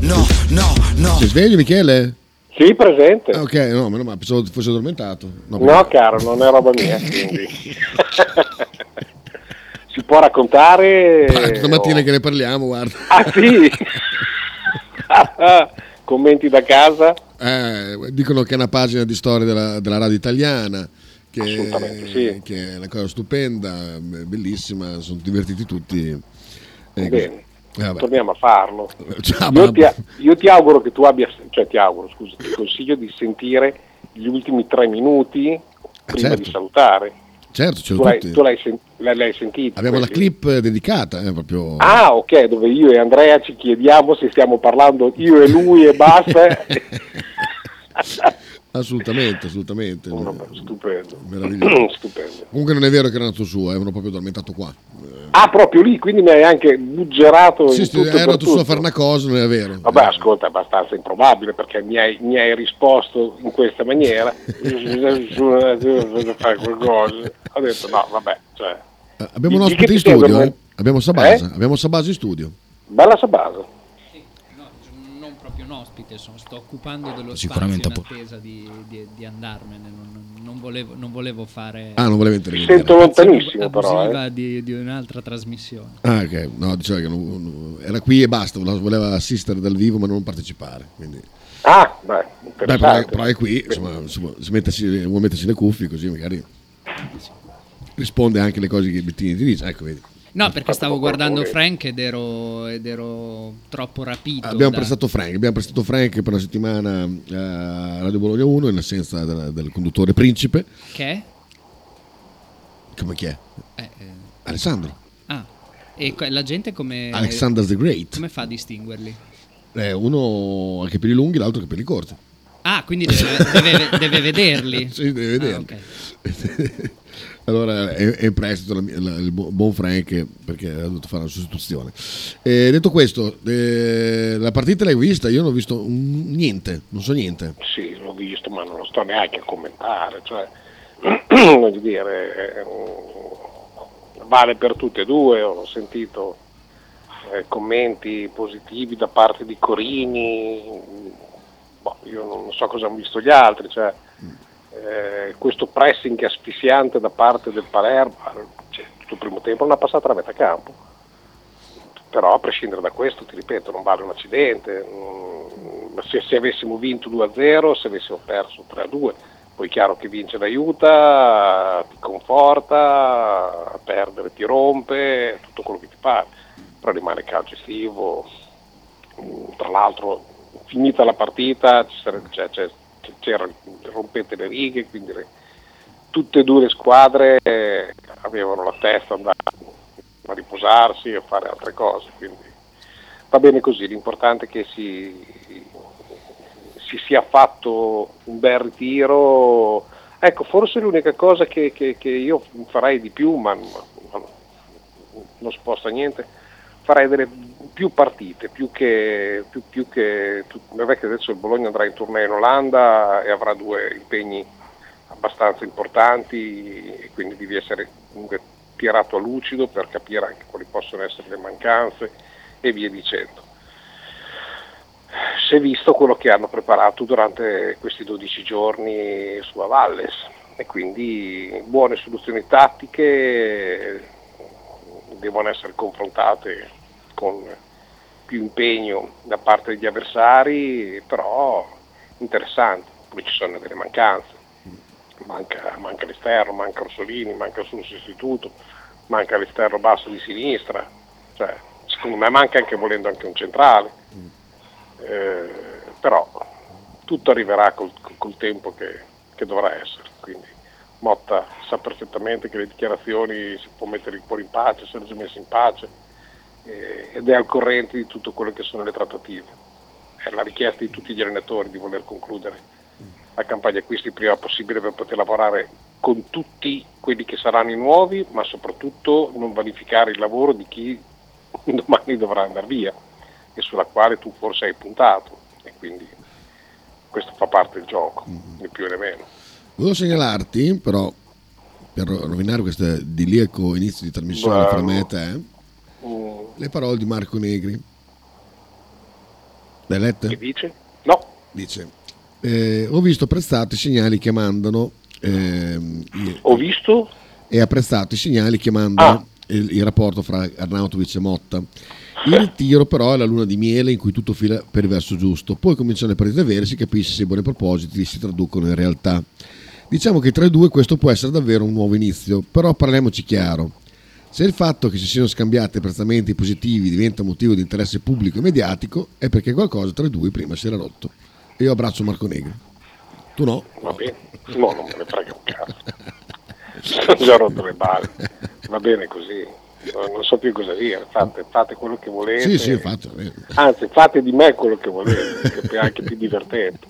No, no, no. Sei sveglio Michele? Sì, presente. Ah, ok, no, meno male, pensavo fosse addormentato. No, No, caro, non è roba mia, quindi. si può raccontare... Stamattina che ne parliamo, guarda. Ah, sì? Commenti da casa? Eh, dicono che è una pagina di storia della, della radio italiana, che, Assolutamente sì. che è una cosa stupenda, bellissima, sono divertiti tutti. Eh, Bene, eh, torniamo a farlo. Ciao, Io ti, io ti auguro che tu abbia, cioè ti auguro, scusa, ti consiglio di sentire gli ultimi tre minuti prima certo. di salutare. Certo, ce Tu, l'hai, tu l'hai, sen- l'hai- sentito? Abbiamo la quelli? clip dedicata, eh, proprio. Ah, ok, dove io e Andrea ci chiediamo se stiamo parlando io e lui e basta. Assolutamente, assolutamente. Stupendo. Meraviglioso. Stupendo. Comunque non è vero che era nato suo, avevano proprio addormentato qua. Ah, proprio lì, quindi mi hai anche buggerato Sì, sì, tutto era nato su a fare una cosa, non è vero. Vabbè, ascolta, è abbastanza improbabile perché mi hai, mi hai risposto in questa maniera. fare qualcosa. Ho detto no, vabbè, cioè, Eh, Abbiamo un ospite in studio, servono? eh? Abbiamo Sabasa, Eh? abbiamo Sabasa in studio. bella Sabasa. Ospite, sono- sto occupando dello Sicuramente spazio in attesa di, di- di andarmene. Non, non volevo, non volevo fare Ah, non voleva intervenire. Sento lontanissimo però, abusiva eh. di, di un'altra trasmissione. Ah, ok. No, diceva che non- non- era qui e basta, voleva assistere dal vivo ma non partecipare. Quindi... Ah, beh, Beh, però, però è qui, insomma, insomma, si mettersi, vuole mettersi le cuffie così magari risponde anche alle cose che Bettini ti dice. Ecco, vedi. No, perché stavo guardando Frank ed ero, ed ero troppo rapito. Abbiamo da- prestato Frank, abbiamo prestato Frank per una settimana eh, a Radio Bologna 1 in assenza del, del conduttore principe. Che? è? Come chi è? Eh, eh, Alessandro. ah, e la gente come, Alexander the Great. come fa a distinguerli? Eh, uno ha i capelli lunghi, l'altro ha i capelli corti. Ah, quindi deve, deve- deve vederli. Sì, deve vederli. Ah, ok. allora è, è prestito la la- il bu- buon Frank perché ha dovuto fare una sostituzione. Eh, detto questo, eh, la partita l'hai vista? Io non ho visto un- niente, non so niente. Sì, l'ho visto, ma non lo sto neanche a commentare. Cioè, voglio dire, vale per tutte e due. Ho sentito eh, commenti positivi da parte di Corini. Boh, io non so cosa hanno visto gli altri. Cioè, eh, questo pressing asfissiante da parte del Palermo, cioè, tutto il primo tempo non ha passato la metà campo però a prescindere da questo, ti ripeto, non vale un accidente. Mm, Se, se avessimo vinto 2-0, se avessimo perso 3-2, poi è chiaro che vince l'aiuta, ti conforta, a perdere ti rompe, tutto quello che ti pare, però rimane calcio estivo. Mm, Tra l'altro, finita la partita, cioè, cioè, c'era rompete le righe, quindi le- tutte e due le squadre eh, avevano la testa andata a riposarsi e a fare altre cose. Quindi va bene così, l'importante è che si, si sia fatto un bel ritiro. Ecco, forse l'unica cosa che, che- che io farei di più, ma, ma- ma non sposta niente, farei delle più partite, più che, più, più che vabbè che adesso il Bologna andrà in tournée in Olanda e avrà due impegni abbastanza importanti e quindi devi essere comunque tirato a lucido per capire anche quali possono essere le mancanze e via dicendo. Si è visto quello che hanno preparato durante questi 12 giorni sulla Valles e quindi buone soluzioni tattiche devono essere confrontate con più impegno da parte degli avversari, però interessanti, poi ci sono delle mancanze. Manca, manca l'esterno, manca Orsolini, manca il suo sostituto, manca l'esterno basso di sinistra, cioè, secondo me manca anche volendo anche un centrale, Eh, però tutto arriverà col, col tempo che, che dovrà essere, quindi Motta sa perfettamente che le dichiarazioni si può mettere ancora in pace, già messe in pace eh, ed è al corrente di tutto quello che sono le trattative. è la richiesta di tutti gli allenatori di voler concludere la campagna acquisti il prima possibile per poter lavorare con tutti quelli che saranno i nuovi, ma soprattutto non vanificare il lavoro di chi domani dovrà andare via e sulla quale tu forse hai puntato e quindi questo fa parte del gioco, mm-hmm. né più né meno. Volevo segnalarti però per rovinare questo idilieco inizio di trasmissione Bravo. fra me e te le parole di Marco Negri. Le hai lette? che dice? No, Dice, eh, ho visto apprezzati i segnali che mandano i- ho visto e apprezzato i segnali che manda Ah. il, il rapporto fra Arnautovic e Motta. Il ritiro però è la luna di miele in cui tutto fila per il verso giusto, poi cominciano le partite vere, si capisce se i buoni propositi si traducono in realtà. Diciamo che tra i due questo può essere davvero un nuovo inizio, però parliamoci chiaro. Se il fatto che si siano scambiati apprezzamenti positivi diventa motivo di interesse pubblico e mediatico, è perché qualcosa tra i due prima si era rotto. E io abbraccio Marco Negri. Tu no? va bene, no, non me ne frega un cazzo. Sono già rotto le balle, va bene così, non so più cosa dire, fate, fate quello che volete. Sì, sì, eh. Anzi, fate di me quello che volete, che è anche più divertente.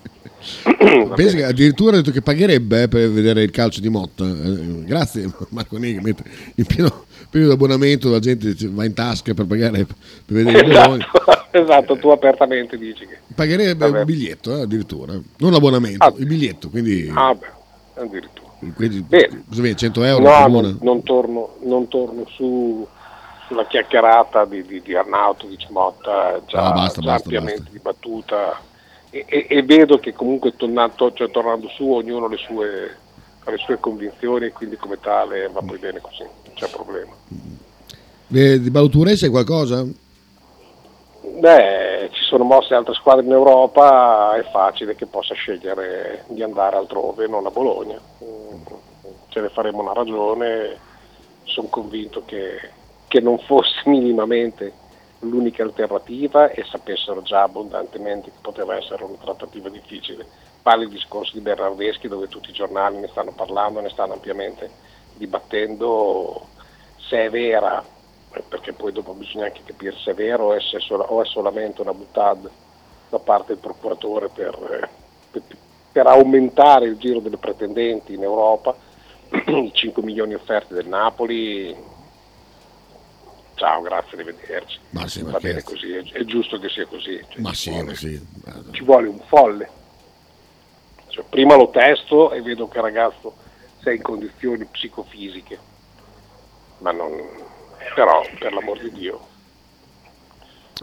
Bene. che addirittura ha detto che pagherebbe eh, per vedere il calcio di Motta. Eh, grazie Marco Negri, mentre in pieno periodo abbonamento la gente va in tasca per pagare per vedere il. Esatto, esatto, tu apertamente dici che... Pagherebbe Vabbè. il biglietto eh, addirittura, non l'abbonamento, Ah. il biglietto, quindi, Ah beh, addirittura. quindi Bene. cosa viene, 100 euro No, non, non torno, non torno su, sulla chiacchierata di, di, di Arnautovic, Motta, già, No, basta, già basta, ampiamente basta. dibattuta e, e- e vedo che comunque tornando, cioè, tornando su ognuno ha le sue, le sue convinzioni e quindi come tale va poi bene così, non c'è problema. Eh, Di Baloture sai qualcosa? Beh, ci sono mosse altre squadre in Europa, è facile che possa scegliere di andare altrove, non a Bologna. Mm, Ce ne faremo una ragione, sono convinto che, che non fosse minimamente l'unica alternativa e sapessero già abbondantemente che poteva essere una trattativa difficile. Vale il discorso di Bernardeschi dove tutti i giornali ne stanno parlando, ne stanno ampiamente dibattendo se è vera, perché poi dopo bisogna anche capire se è vero o, è, o è solamente una buttad da parte del procuratore per, per- per aumentare il giro delle pretendenti in Europa, i 5 milioni offerti del Napoli. Ciao, grazie, arrivederci. Ma sì, Va bene così, è, è giusto che sia così. cioè, Ma ci sì, vuole- ma sì. ci vuole un folle. Cioè, prima lo testo e vedo che il ragazzo sei in condizioni psicofisiche, ma non... però per l'amor di Dio.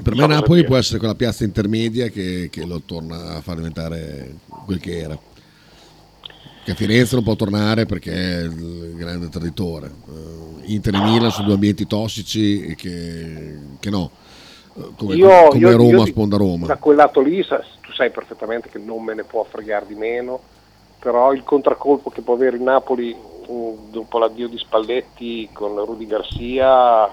Per me Napoli può essere quella piazza intermedia che, che lo torna a far diventare quel che era. Che a Firenze non può tornare perché è il grande traditore. Eh, Inter e Milan sono due ambienti tossici e che, che no. Eh, Come, Io- come io- Roma io sponda Roma. Da quel lato lì tu sai perfettamente che non me ne può fregare di meno, però il contraccolpo che può avere il Napoli mh, dopo l'addio di Spalletti con Rudy Garcia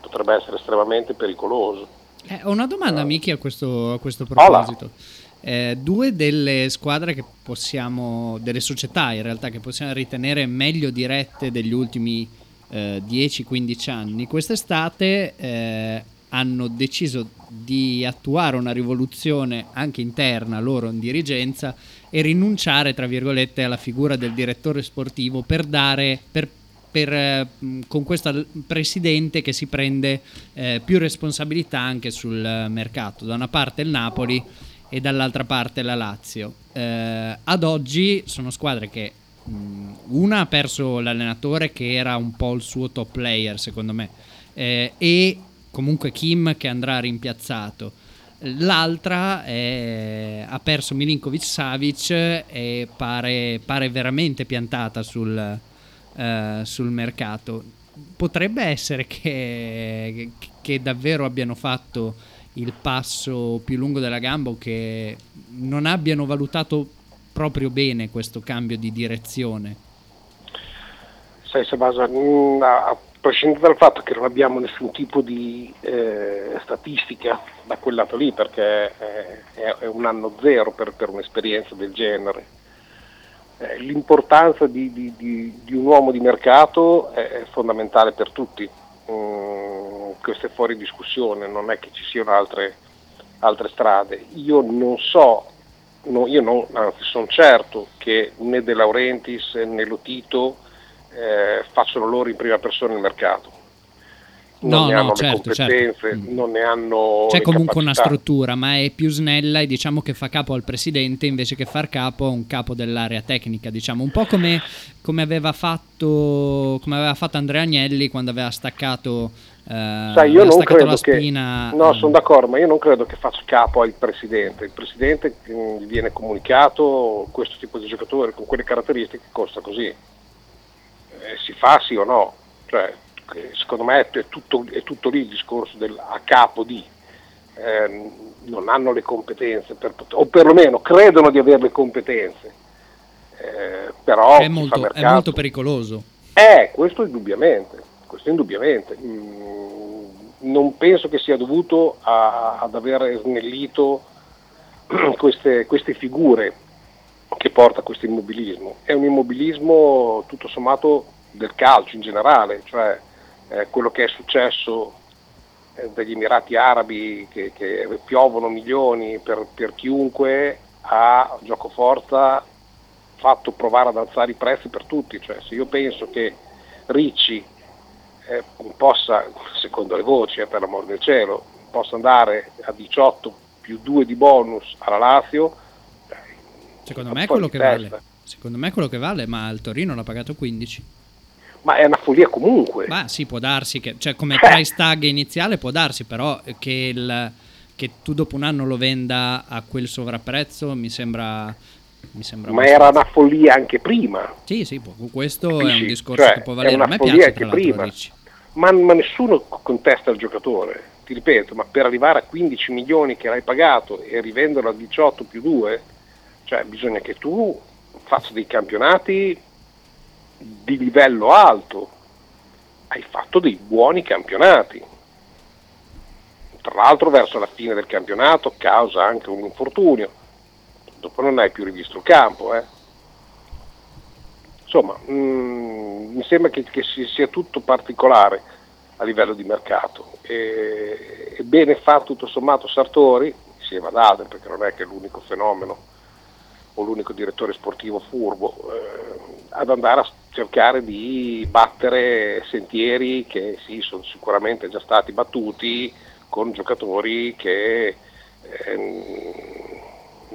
potrebbe essere estremamente pericoloso. Eh, ho una domanda, Miki, a questo, a questo Hola. Eh, due delle squadre che possiamo, delle società in realtà che possiamo ritenere meglio dirette degli ultimi eh, 10-15 anni, quest'estate eh, hanno deciso di attuare una rivoluzione anche interna loro in dirigenza e rinunciare, tra virgolette, alla figura del direttore sportivo per dare, per per, eh, con questo presidente che si prende eh, più responsabilità anche sul mercato. Da una parte il Napoli e dall'altra parte la Lazio. Eh, ad oggi sono squadre che mh, una ha perso l'allenatore che era un po' il suo top player secondo me eh, e comunque Kim che andrà rimpiazzato. L'altra è- ha perso Milinkovic Savic e pare, pare veramente piantata sul, eh, sul mercato. Potrebbe essere che, che davvero abbiano fatto il passo più lungo della gamba o che non abbiano valutato proprio bene questo cambio di direzione. Sai Sebasa, mh, a prescindere dal fatto che non abbiamo nessun tipo di eh, statistica da quel lato lì, perché è, è un anno zero per, per un'esperienza del genere, eh, l'importanza di, di- di- di un uomo di mercato è, è fondamentale per tutti. Mm, questo è fuori discussione, non è che ci siano altre, altre strade. Io non so, no, io non, anzi sono certo che né De Laurentiis né Lotito eh, facciano loro in prima persona il mercato. Non No, ne no, hanno certo, le competenze, certo. Non ne hanno C'è comunque una capacità. struttura, ma è più snella e diciamo che fa capo al presidente invece che far capo a un capo dell'area tecnica, diciamo, un po' come, come aveva, fatto, come aveva fatto Andrea Agnelli quando aveva staccato, eh, Sai, io non credo la che. spina. No, eh, sono d'accordo, ma io non credo che faccia capo al presidente. Il presidente mm, gli viene comunicato questo tipo di giocatore con quelle caratteristiche costa così. Eh, si fa sì o no? Cioè, secondo me è tutto, è tutto lì il discorso del a capo di. Eh, non hanno le competenze, per o perlomeno credono di avere le competenze. Eh, però è, molto, è molto pericoloso. eh, questo indubbiamente, questo indubbiamente. Mm, non penso che sia dovuto a- ad aver snellito queste, queste figure che porta a questo immobilismo. È un immobilismo tutto sommato del calcio in generale, cioè eh, quello che è successo eh, dagli Emirati Arabi che, che piovono milioni per, per chiunque ha gioco forza fatto provare ad alzare i prezzi per tutti, cioè se io penso che Ricci eh, possa, secondo le voci, eh, per l'amor del cielo, possa andare a 18 più 2 di bonus alla Lazio, Secondo me è quello che di vale. testa. Secondo me è quello che vale, ma il Torino l'ha pagato 15. ma è una follia comunque. Ma sì, può darsi che, cioè come price tag iniziale può darsi, però che, il- che tu dopo un anno lo venda a quel sovrapprezzo mi sembra... Mi sembra Ma era una follia anche prima, Sì, sì, questo è un Capisci? discorso Cioè, che può è valere. una A me follia piace anche prima. Ma, ma nessuno contesta il giocatore, ti ripeto, ma per arrivare a 15 milioni che l'hai pagato e rivenderlo a 18 più 2, cioè bisogna che tu faccia dei campionati di livello alto, hai fatto dei buoni campionati. Tra l'altro verso la fine del campionato causa anche un infortunio, dopo non hai più rivisto il campo. Eh. Insomma, mm, mi sembra che, che si- sia tutto particolare a livello di mercato. E, e bene fa tutto sommato Sartori, insieme ad altri, perché non è che è l'unico fenomeno o l'unico direttore sportivo furbo, eh, ad andare a cercare di battere sentieri che sì, sono sicuramente già stati battuti con giocatori che ehm,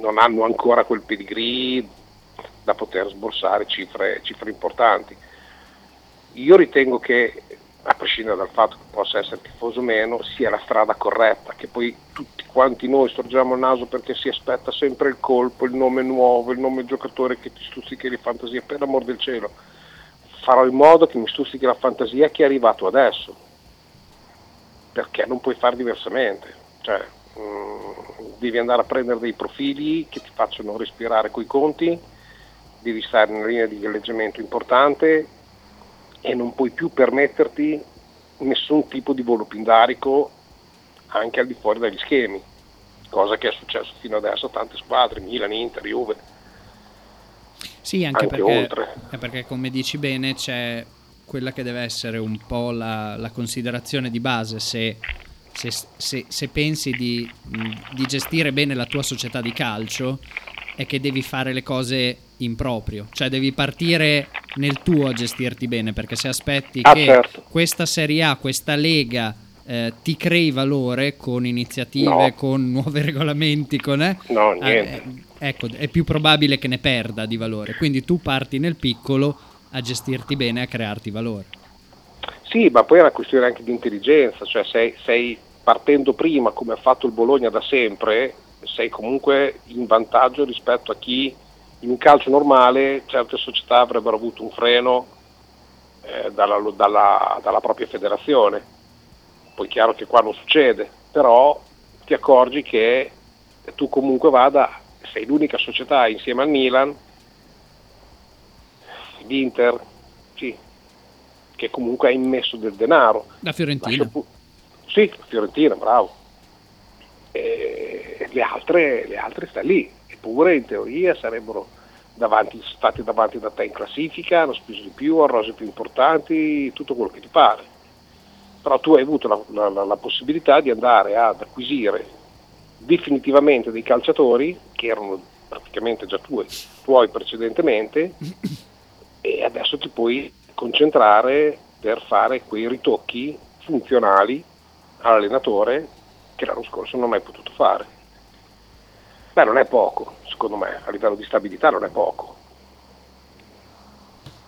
non hanno ancora quel pedigree da poter sborsare cifre, cifre importanti. Io ritengo che, a prescindere dal fatto che possa essere tifoso o meno, sia la strada corretta, che poi tutti quanti noi storgiamo il naso perché si aspetta sempre il colpo, il nome nuovo, il nome giocatore che ti stuzzichi le fantasie, per l'amor del cielo. Farò in modo che mi stuzzichi la fantasia che è arrivato adesso, perché non puoi fare diversamente. Cioè, mm, devi andare a prendere dei profili che ti facciano respirare coi conti, devi stare in una linea di galleggiamento importante e non puoi più permetterti nessun tipo di volo pindarico anche al di fuori dagli schemi, cosa che è successo fino adesso a tante squadre, Milan, Inter, Juve. Sì, anche, Anche perché, perché, come dici bene, c'è quella che deve essere un po' la, la considerazione di base. Se, se- se- se pensi di, mh, di gestire bene la tua società di calcio, è che devi fare le cose in proprio, cioè devi partire nel tuo a gestirti bene, perché se aspetti Ah, che certo. questa Serie A, questa Lega eh, ti crei valore con iniziative, No. con nuovi regolamenti, con... eh, No, niente. eh, ecco, è più probabile che ne perda di valore. Quindi tu parti nel piccolo a gestirti bene, a crearti valore. Sì, ma poi è una questione anche di intelligenza, cioè sei, sei partendo prima come ha fatto il Bologna da sempre, sei comunque in vantaggio rispetto a chi in un calcio normale certe società avrebbero avuto un freno eh, dalla, dalla- dalla propria federazione. Poi è chiaro che qua non succede, però ti accorgi che tu comunque vada, sei l'unica società insieme al Milan, l'Inter, sì, che comunque ha immesso del denaro. La Fiorentina. Pu- sì, Fiorentina, bravo. E le altre, le altre sta lì, eppure in teoria sarebbero davanti, stati davanti da te in classifica, hanno speso di più, hanno rose più importanti, tutto quello che ti pare. Però tu hai avuto la, la- la- la possibilità di andare ad acquisire definitivamente dei calciatori che erano praticamente già tuoi, tuoi precedentemente e adesso ti puoi concentrare per fare quei ritocchi funzionali all'allenatore che l'anno scorso non hai potuto fare. Beh, non è poco, secondo me, a livello di stabilità non è poco.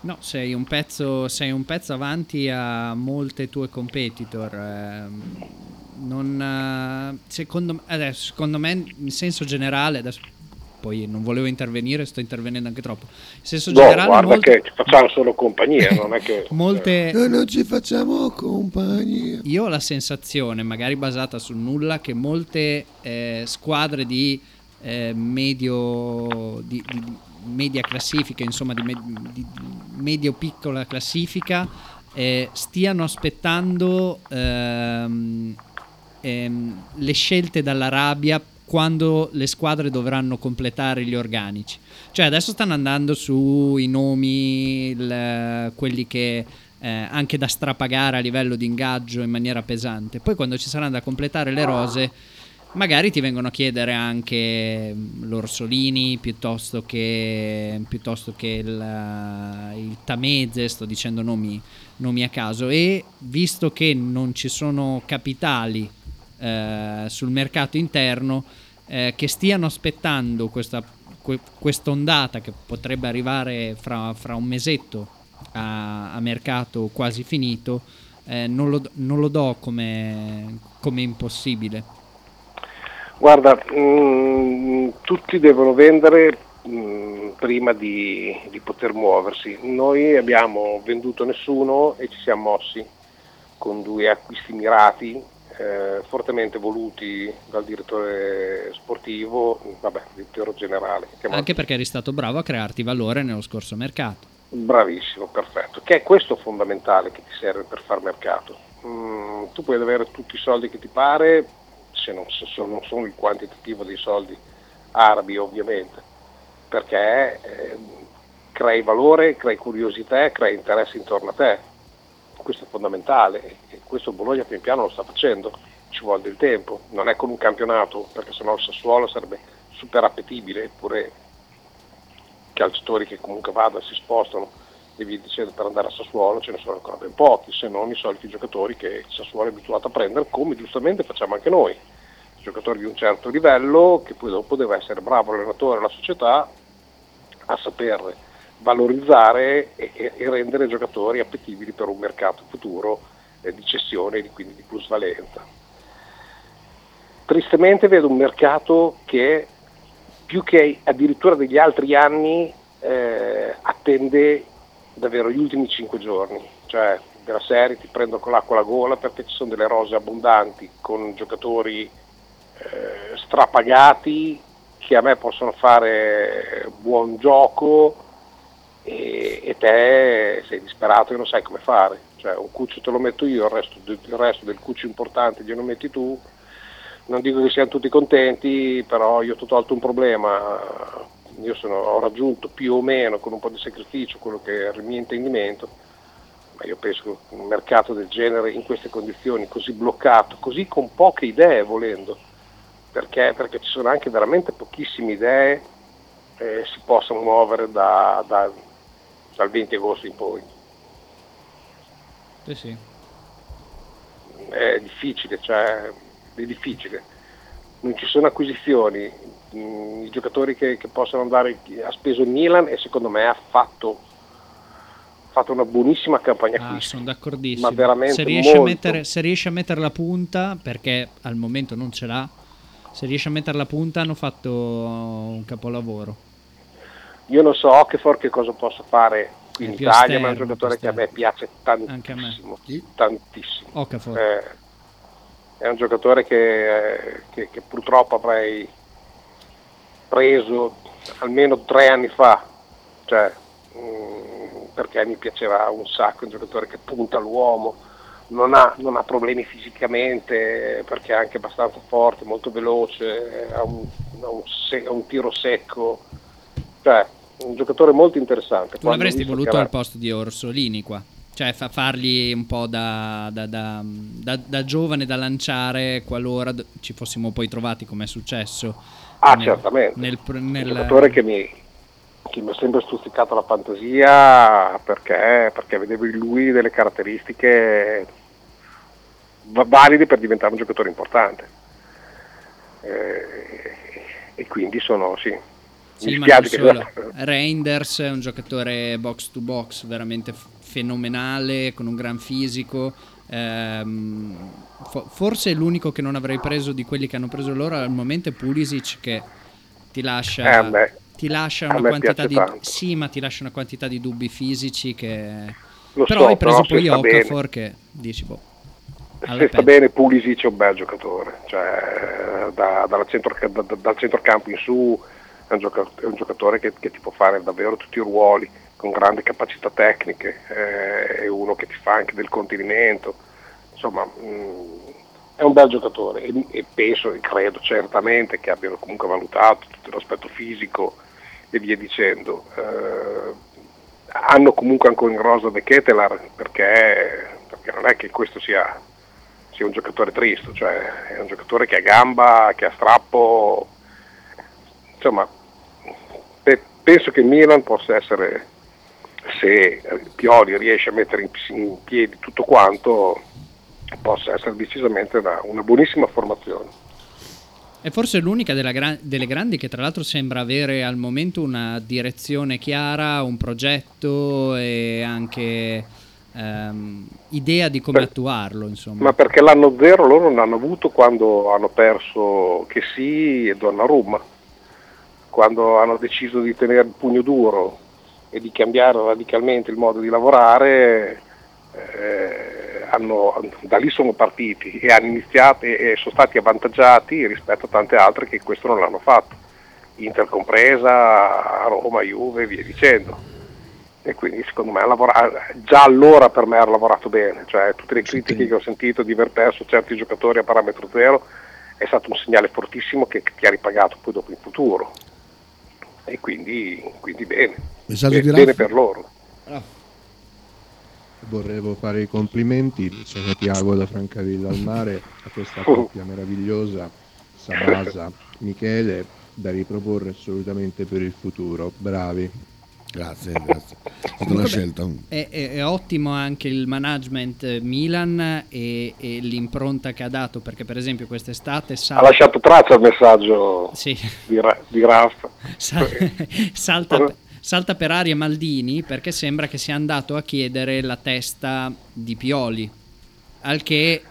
No, sei un pezzo, sei un pezzo avanti a molte tue competitor. ehm, non, eh, secondo, adesso, secondo me, in senso generale, adesso poi non volevo intervenire, sto intervenendo anche troppo. In senso No, generale, guarda molte, che ci facciamo solo compagnia, non è che... molte, Noi non ci facciamo compagnia. Io ho la sensazione, magari basata sul nulla, che molte eh, squadre di eh, medio di, di- di media classifica, insomma di, me- di medio piccola classifica, eh, stiano aspettando ehm, ehm, le scelte dall'Arabia quando le squadre dovranno completare gli organici. Cioè adesso stanno andando sui nomi, il- quelli che eh, anche da strapagare a livello di ingaggio in maniera pesante. Poi quando ci saranno da completare le rose, magari ti vengono a chiedere anche mm, l'Orsolini piuttosto che, piuttosto che il, il Tameze, sto dicendo nomi, nomi a caso. E visto che non ci sono capitali eh, sul mercato interno, eh, che stiano aspettando questa que- quest'ondata che potrebbe arrivare fra, fra un mesetto a, a mercato quasi finito, eh, non, lo, non lo do come, come impossibile. Guarda, mm, tutti devono vendere mm, prima di, di poter muoversi. Noi abbiamo venduto nessuno e ci siamo mossi con due acquisti mirati, eh, fortemente voluti dal direttore sportivo, vabbè, direttore generale. Anche perché eri stato bravo a crearti valore nello scorso mercato. Bravissimo, perfetto. Che è questo fondamentale che ti serve per far mercato. Mm, tu puoi avere tutti i soldi che ti pare, se non, se so- non sono il quantitativo dei soldi arabi ovviamente, perché eh, crei valore, crei curiosità, crei interesse intorno a te. Questo è fondamentale e questo Bologna pian piano lo sta facendo, ci vuole del tempo, non è con un campionato, perché sennò il Sassuolo sarebbe super appetibile, eppure calciatori che comunque vadano, si spostano e via dicendo per andare a Sassuolo ce ne sono ancora ben pochi, se non i soliti giocatori che Sassuolo è abituato a prendere, come giustamente facciamo anche noi, giocatori di un certo livello che poi dopo deve essere bravo l'allenatore e la società a saper valorizzare e, e- rendere i giocatori appetibili per un mercato futuro eh, di cessione e di- quindi di plusvalenza. Tristemente vedo un mercato che più che addirittura degli altri anni eh, attende davvero gli ultimi cinque giorni, cioè della serie ti prendo con l'acqua alla gola perché ci sono delle rose abbondanti con giocatori eh, strapagati che a me possono fare buon gioco e, e te sei disperato e non sai come fare, cioè un cuccio te lo metto io, il resto, il resto del cuccio importante glielo metti tu, non dico che siano tutti contenti, però io ti ho tolto un problema, io sono- ho raggiunto più o meno con un po' di sacrificio quello che era il mio intendimento, ma io penso che un mercato del genere in queste condizioni, così bloccato, così con poche idee volendo, perché, perché ci sono anche veramente pochissime idee, eh, si possano muovere da- da- dal 20 agosto in poi. Sì, sì. è difficile, cioè è difficile. Non ci sono acquisizioni, mm, i giocatori che, che possono andare, ha speso il Milan e secondo me ha fatto, fatto una buonissima campagna Ah, acquisti. sono d'accordissimo. Ma veramente se, riesce mettere, se riesce a mettere la punta, perché al momento non ce l'ha, se riesce a mettere la punta hanno fatto un capolavoro. Io non so Okafor che cosa possa fare qui in Italia, ma è un esterno, giocatore che a me piace Anche a me. tantissimo, tantissimo. Okafor. Eh, è un giocatore che, eh, che- che purtroppo avrei preso almeno tre anni fa, cioè, mm, perché mi piaceva un sacco, è un giocatore che punta l'uomo, non ha, non ha problemi fisicamente, perché è anche abbastanza forte, molto veloce, ha un, ha un se- ha un tiro secco, cioè un giocatore molto interessante. Tu l'avresti voluto che al posto di Orsolini qua. Cioè fa- fargli un po' da, da- da- da- giovane da lanciare qualora ci fossimo poi trovati come è successo. Ah, nel- certamente. Nel, pr- un nel- giocatore che mi, che mi ha sempre stuzzicato la fantasia perché, perché vedevo in lui delle caratteristiche va- valide per diventare un giocatore importante. Eh, e quindi sono, sì, Sì, ma non solo. Reinders è un giocatore box to box veramente fenomenale, con un gran fisico. Ehm, fo- forse l'unico che non avrei preso di quelli che hanno preso loro al momento è Pulisic che ti lascia, Eh, ti lascia una quantità di tanto. sì, ma ti lascia una quantità di dubbi fisici che Lo però so, hai preso poi. Okafor che dici boh. se sta bene Pulisic è un bel giocatore, cioè da- centro- da- dal centrocampo in su è un, gioca- è un giocatore che, che ti può fare davvero tutti i ruoli, con grandi capacità tecniche, eh, è uno che ti fa anche del contenimento, insomma mh, è un bel giocatore e, e penso e credo certamente che abbiano comunque valutato tutto l'aspetto fisico e via dicendo. Eh, hanno comunque ancora in rosa De Ketelar perché, perché non è che questo sia, sia un giocatore tristo, cioè è un giocatore che ha gamba, che ha strappo, insomma pe- penso che il Milan possa essere, se Pioli riesce a mettere in, in piedi tutto quanto, possa essere decisamente una, una buonissima formazione. È forse l'unica gra- delle grandi che tra l'altro sembra avere al momento una direzione chiara, un progetto e anche ehm, idea di come Beh, attuarlo, insomma. Ma perché l'anno zero loro non hanno avuto quando hanno perso che sì e Donnarumma, quando hanno deciso di tenere il pugno duro e di cambiare radicalmente il modo di lavorare, eh, hanno- da lì sono partiti e hanno iniziato e, sono stati avvantaggiati rispetto a tante altre che questo non l'hanno fatto, Inter compresa, Roma, Juve e via dicendo. E quindi secondo me ha lavorato, già allora per me ha lavorato bene, cioè tutte le critiche che ho sentito di aver perso certi giocatori a parametro zero è stato un segnale fortissimo che, che ti ha ripagato poi dopo in futuro. E quindi, quindi bene, Messaggio bene Raffa? per loro. Vorrevo fare i complimenti, sono Tiago da Francavilla al Mare, a questa coppia meravigliosa, Sabasa, Michele, da riproporre assolutamente per il futuro. Bravi. Grazie, grazie. È stata una scelta. È, è- è ottimo anche il management eh, Milan e, e l'impronta che ha dato, perché per esempio quest'estate Ha Sal- lasciato traccia il messaggio Sì. di, Ra- di Raffa. Sa- salta, salta per aria Maldini perché sembra che sia andato a chiedere la testa di Pioli, al che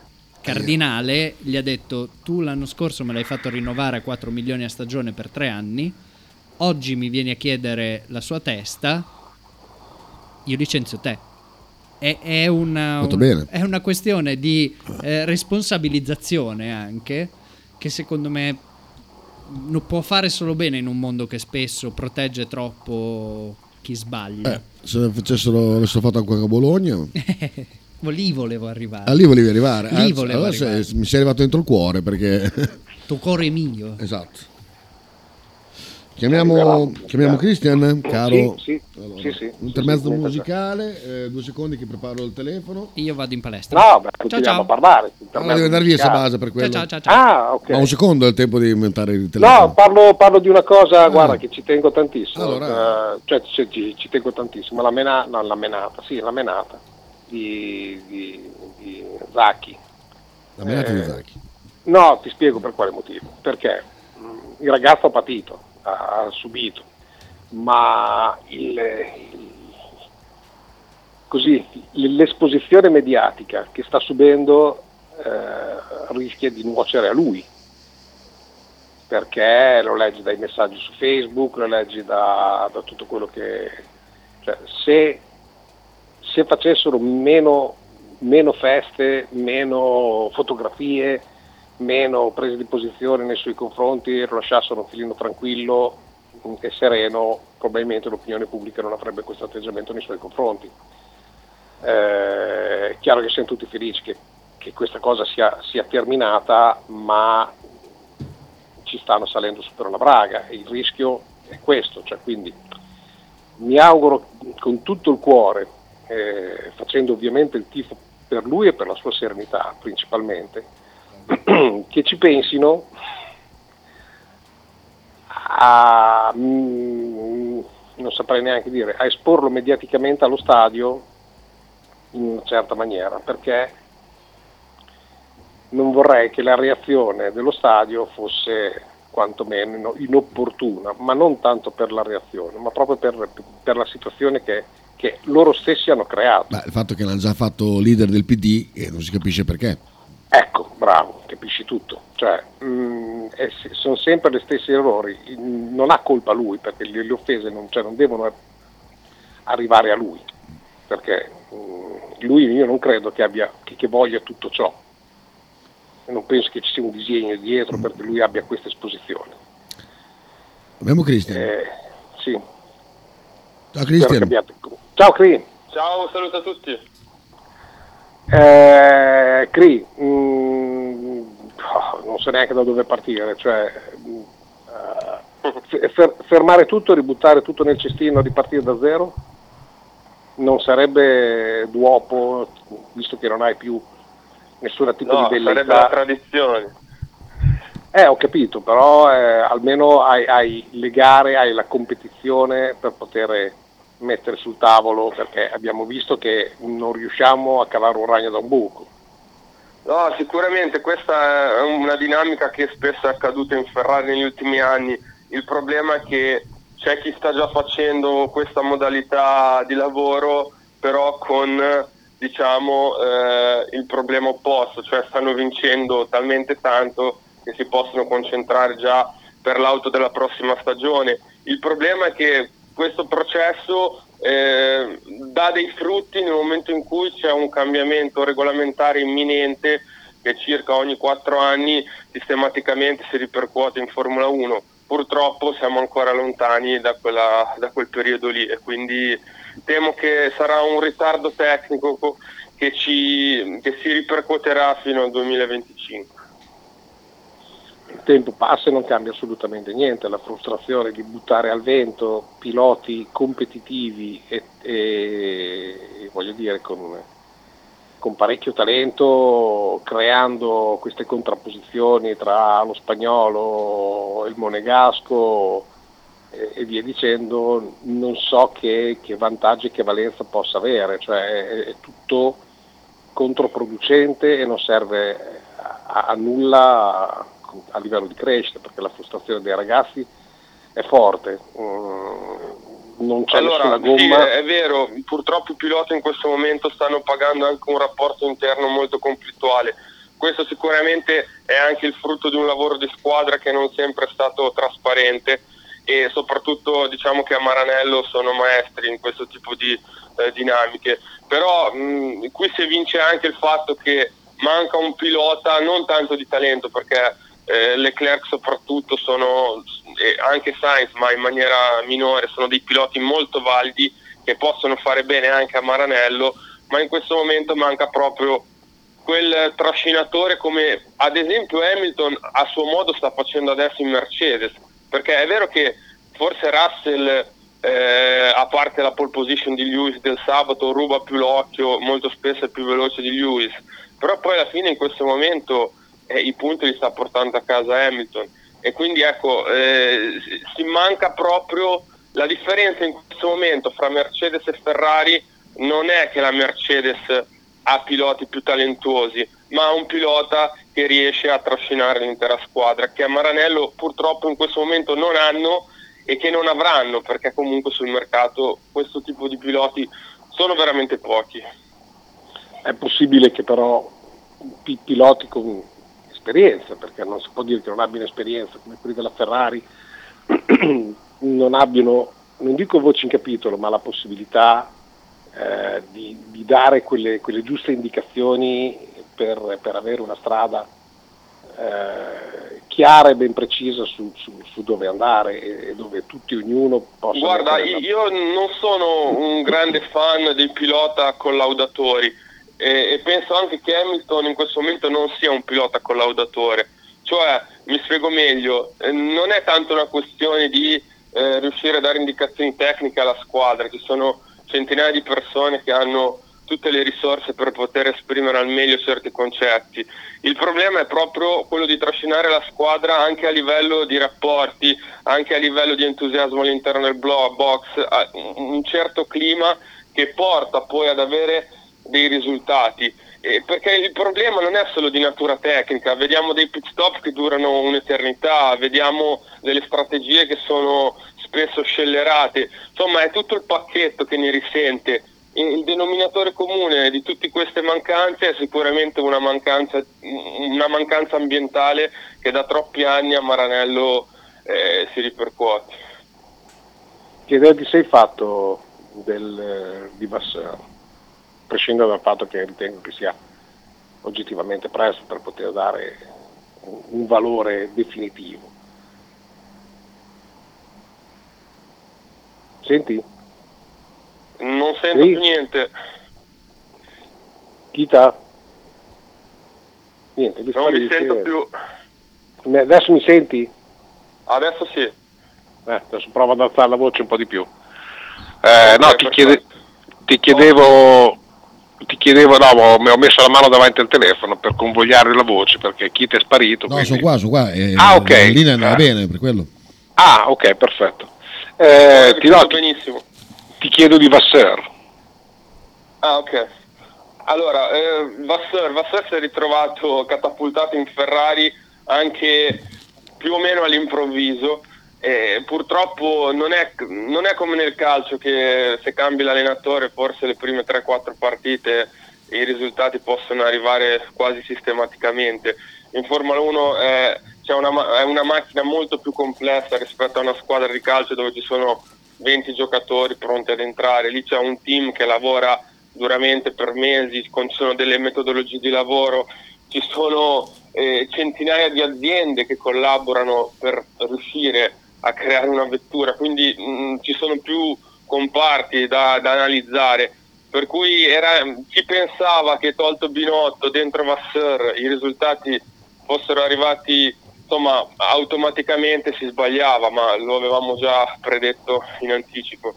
Cardinale gli ha detto tu l'anno scorso me l'hai fatto rinnovare a 4 milioni a stagione per 3 anni, oggi mi vieni a chiedere la sua testa, io licenzio te. È, è una, un- è una questione di eh, responsabilizzazione anche che secondo me non può fare solo bene in un mondo che spesso protegge troppo chi sbaglia. Eh, se facessero, avessero fatto anche a Bologna, Lì volevo arrivare. a lì volevi arrivare. Lì Anzi, volevo allora sei- arrivare. mi sei arrivato dentro il cuore perché... Tu cuore mio. esatto. Chiamiamo, chiamiamo Christian, caro. Sì, sì, Allora, sì, sì, un intermezzo sì, sì, musicale, eh, due secondi che preparo il telefono. Io vado in palestra. No, beh, ciao continuiamo ciao. a parlare. Allora devi andare via Sabasa per quello. Ciao ciao ciao. ciao. Ah, ok. Ma un secondo è il tempo di inventare il telefono. No, parlo, parlo di una cosa, Ah. guarda, che ci tengo tantissimo. Allora. Eh, cioè, ci, ci- ci tengo tantissimo. La, mena- no, la menata, sì, la menata di, di, di Zacchi. La menata di eh, Zacchi. No, ti spiego per quale motivo. Perché mh, il ragazzo ha patito, ha, subito, ma il- il- così, l'esposizione mediatica che sta subendo eh, rischia di nuocere a lui. Perché lo leggi dai messaggi su Facebook, lo leggi da, da tutto quello che... Cioè, se, se facessero meno, meno feste, meno fotografie, meno prese di posizione nei suoi confronti lo lasciassero un filino tranquillo e sereno, probabilmente l'opinione pubblica non avrebbe questo atteggiamento nei suoi confronti. Eh, è chiaro che siamo tutti felici che, che questa cosa sia, sia terminata, ma ci stanno salendo su per una braga e il rischio è questo, cioè quindi mi auguro con tutto il cuore eh, facendo ovviamente il tifo per lui e per la sua serenità principalmente, che ci pensino a, mm, non saprei neanche dire, a esporlo mediaticamente allo stadio in una certa maniera, perché non vorrei che la reazione dello stadio fosse quantomeno inopportuna, ma non tanto per la reazione, ma proprio per, per la situazione che, che, loro stessi hanno creato. Beh, il fatto che l'hanno già fatto leader del PD e non si capisce perché. Ecco, bravo, capisci tutto. Cioè, mh, mm, è, sono sempre gli stessi errori, non ha colpa lui perché le, le offese non, cioè, non, devono arrivare a lui, perché mh, mm, lui io non credo che, abbia, che, che voglia tutto ciò non penso che ci sia un disegno dietro perché lui abbia questa esposizione. Abbiamo Cristian. Eh, sì. Ciao Cristian. Ciao Cri. Ciao, saluto a tutti. Eh, Cri, mm, non so neanche da dove partire, cioè uh, fer- fermare tutto, ributtare tutto nel cestino, ripartire da zero? Non sarebbe duopo, visto che non hai più nessun tipo no, di velleità. sarebbe la tradizione. Eh, ho capito, però eh, almeno hai, hai le gare, hai la competizione per poter mettere sul tavolo, perché abbiamo visto che non riusciamo a cavare un ragno da un buco. No, sicuramente questa è una dinamica che spesso è accaduta in Ferrari negli ultimi anni. Il problema è che c'è chi sta già facendo questa modalità di lavoro, però con diciamo, eh, il problema opposto, cioè stanno vincendo talmente tanto che si possono concentrare già per l'auto della prossima stagione. Il problema è che questo processo eh, dà dei frutti nel momento in cui c'è un cambiamento regolamentare imminente che circa ogni quattro anni sistematicamente si ripercuote in Formula 1. Purtroppo siamo ancora lontani da, quella, da quel periodo lì e quindi temo che sarà un ritardo tecnico che, ci, che si ripercuoterà fino al 2025 il tempo passa e non cambia assolutamente niente, la frustrazione di buttare al vento piloti competitivi e, e, e voglio dire con, con, parecchio talento, creando queste contrapposizioni tra lo spagnolo, il monegasco, e via dicendo, non so che, che vantaggi e che valenza possa avere, cioè è, è tutto controproducente e non serve a, a, nulla a livello di crescita, perché la frustrazione dei ragazzi è forte. Mm, non c'è allora, nessuna gomma. Sì, è vero, purtroppo i piloti in questo momento stanno pagando anche un rapporto interno molto conflittuale. Questo sicuramente è anche il frutto di un lavoro di squadra che non sempre è stato trasparente e soprattutto diciamo che a Maranello sono maestri in questo tipo di eh, dinamiche. Però mh, qui si evince anche il fatto che manca un pilota non tanto di talento perché eh, Leclerc soprattutto sono, e anche Sainz ma in maniera minore, sono dei piloti molto validi che possono fare bene anche a Maranello, ma in questo momento manca proprio quel trascinatore come ad esempio Hamilton a suo modo sta facendo adesso in Mercedes perché è vero che forse Russell, eh, a parte la pole position di Lewis del sabato, ruba più l'occhio, molto spesso è più veloce di Lewis, però poi alla fine in questo momento eh, i punti li sta portando a casa Hamilton e quindi ecco, eh, si manca proprio la differenza in questo momento fra Mercedes e Ferrari non è che la Mercedes ha piloti più talentuosi, ma ha un pilota che riesce a trascinare l'intera squadra, che a Maranello purtroppo in questo momento non hanno e che non avranno, perché comunque sul mercato questo tipo di piloti sono veramente pochi. È possibile che però piloti con esperienza, perché non si può dire che non abbiano esperienza come quelli della Ferrari, non abbiano, non dico voce in capitolo, ma la possibilità eh, di, di, dare quelle, quelle giuste indicazioni per, per avere una strada eh, chiara e ben precisa su, su, su, dove andare e dove tutti ognuno possa... Guarda, io non sono un grande fan dei pilota collaudatori e, e penso anche che Hamilton in questo momento non sia un pilota collaudatore. Cioè, mi spiego meglio, eh, non è tanto una questione di eh, riuscire a dare indicazioni tecniche alla squadra, ci sono centinaia di persone che hanno tutte le risorse per poter esprimere al meglio certi concetti. Il problema è proprio quello di trascinare la squadra anche a livello di rapporti, anche a livello di entusiasmo all'interno del box, un certo clima che porta poi ad avere dei risultati. Eh, perché il problema non è solo di natura tecnica, vediamo dei pit stop che durano un'eternità, vediamo delle strategie che sono spesso scellerate, insomma è tutto il pacchetto che ne risente. Il denominatore comune di tutte queste mancanze è sicuramente una mancanza, una mancanza ambientale che da troppi anni a Maranello eh, si ripercuote. Che idea ti sei fatto del, di Bassano? Prescindere dal fatto che ritengo che sia oggettivamente presto per poter dare un valore definitivo. Senti? Non sento sì. più niente. Chita? Niente, mi non mi sento più. Adesso mi senti? Adesso sì. Eh, adesso provo ad alzare la voce un po' di più. Eh, okay, no, ti, chiede, ti chiedevo ti chiedevo, no, mi ho messo la mano davanti al telefono per convogliare la voce perché chi ti è sparito. No, quindi... sono qua, sono qua. Eh, ah, ok. La linea andava ah. bene per quello. Ah, ok, perfetto. Eh, ti, no, benissimo. ti chiedo di Vasseur. Ah, ok. Allora, eh, Vasseur, Vasseur si è ritrovato catapultato in Ferrari anche più o meno all'improvviso eh, purtroppo non è, non è, come nel calcio che se cambi l'allenatore forse le prime 3-4 partite i risultati possono arrivare quasi sistematicamente. In Formula 1 è, una, è una macchina molto più complessa rispetto a una squadra di calcio dove ci sono 20 giocatori pronti ad entrare, lì c'è un team che lavora duramente per mesi, ci sono delle metodologie di lavoro, ci sono eh, centinaia di aziende che collaborano per riuscire a creare una vettura, quindi mh, mm, ci sono più comparti da, da analizzare. Per cui era, chi pensava che tolto Binotto dentro Vasseur i risultati fossero arrivati insomma, automaticamente si sbagliava, ma lo avevamo già predetto in anticipo.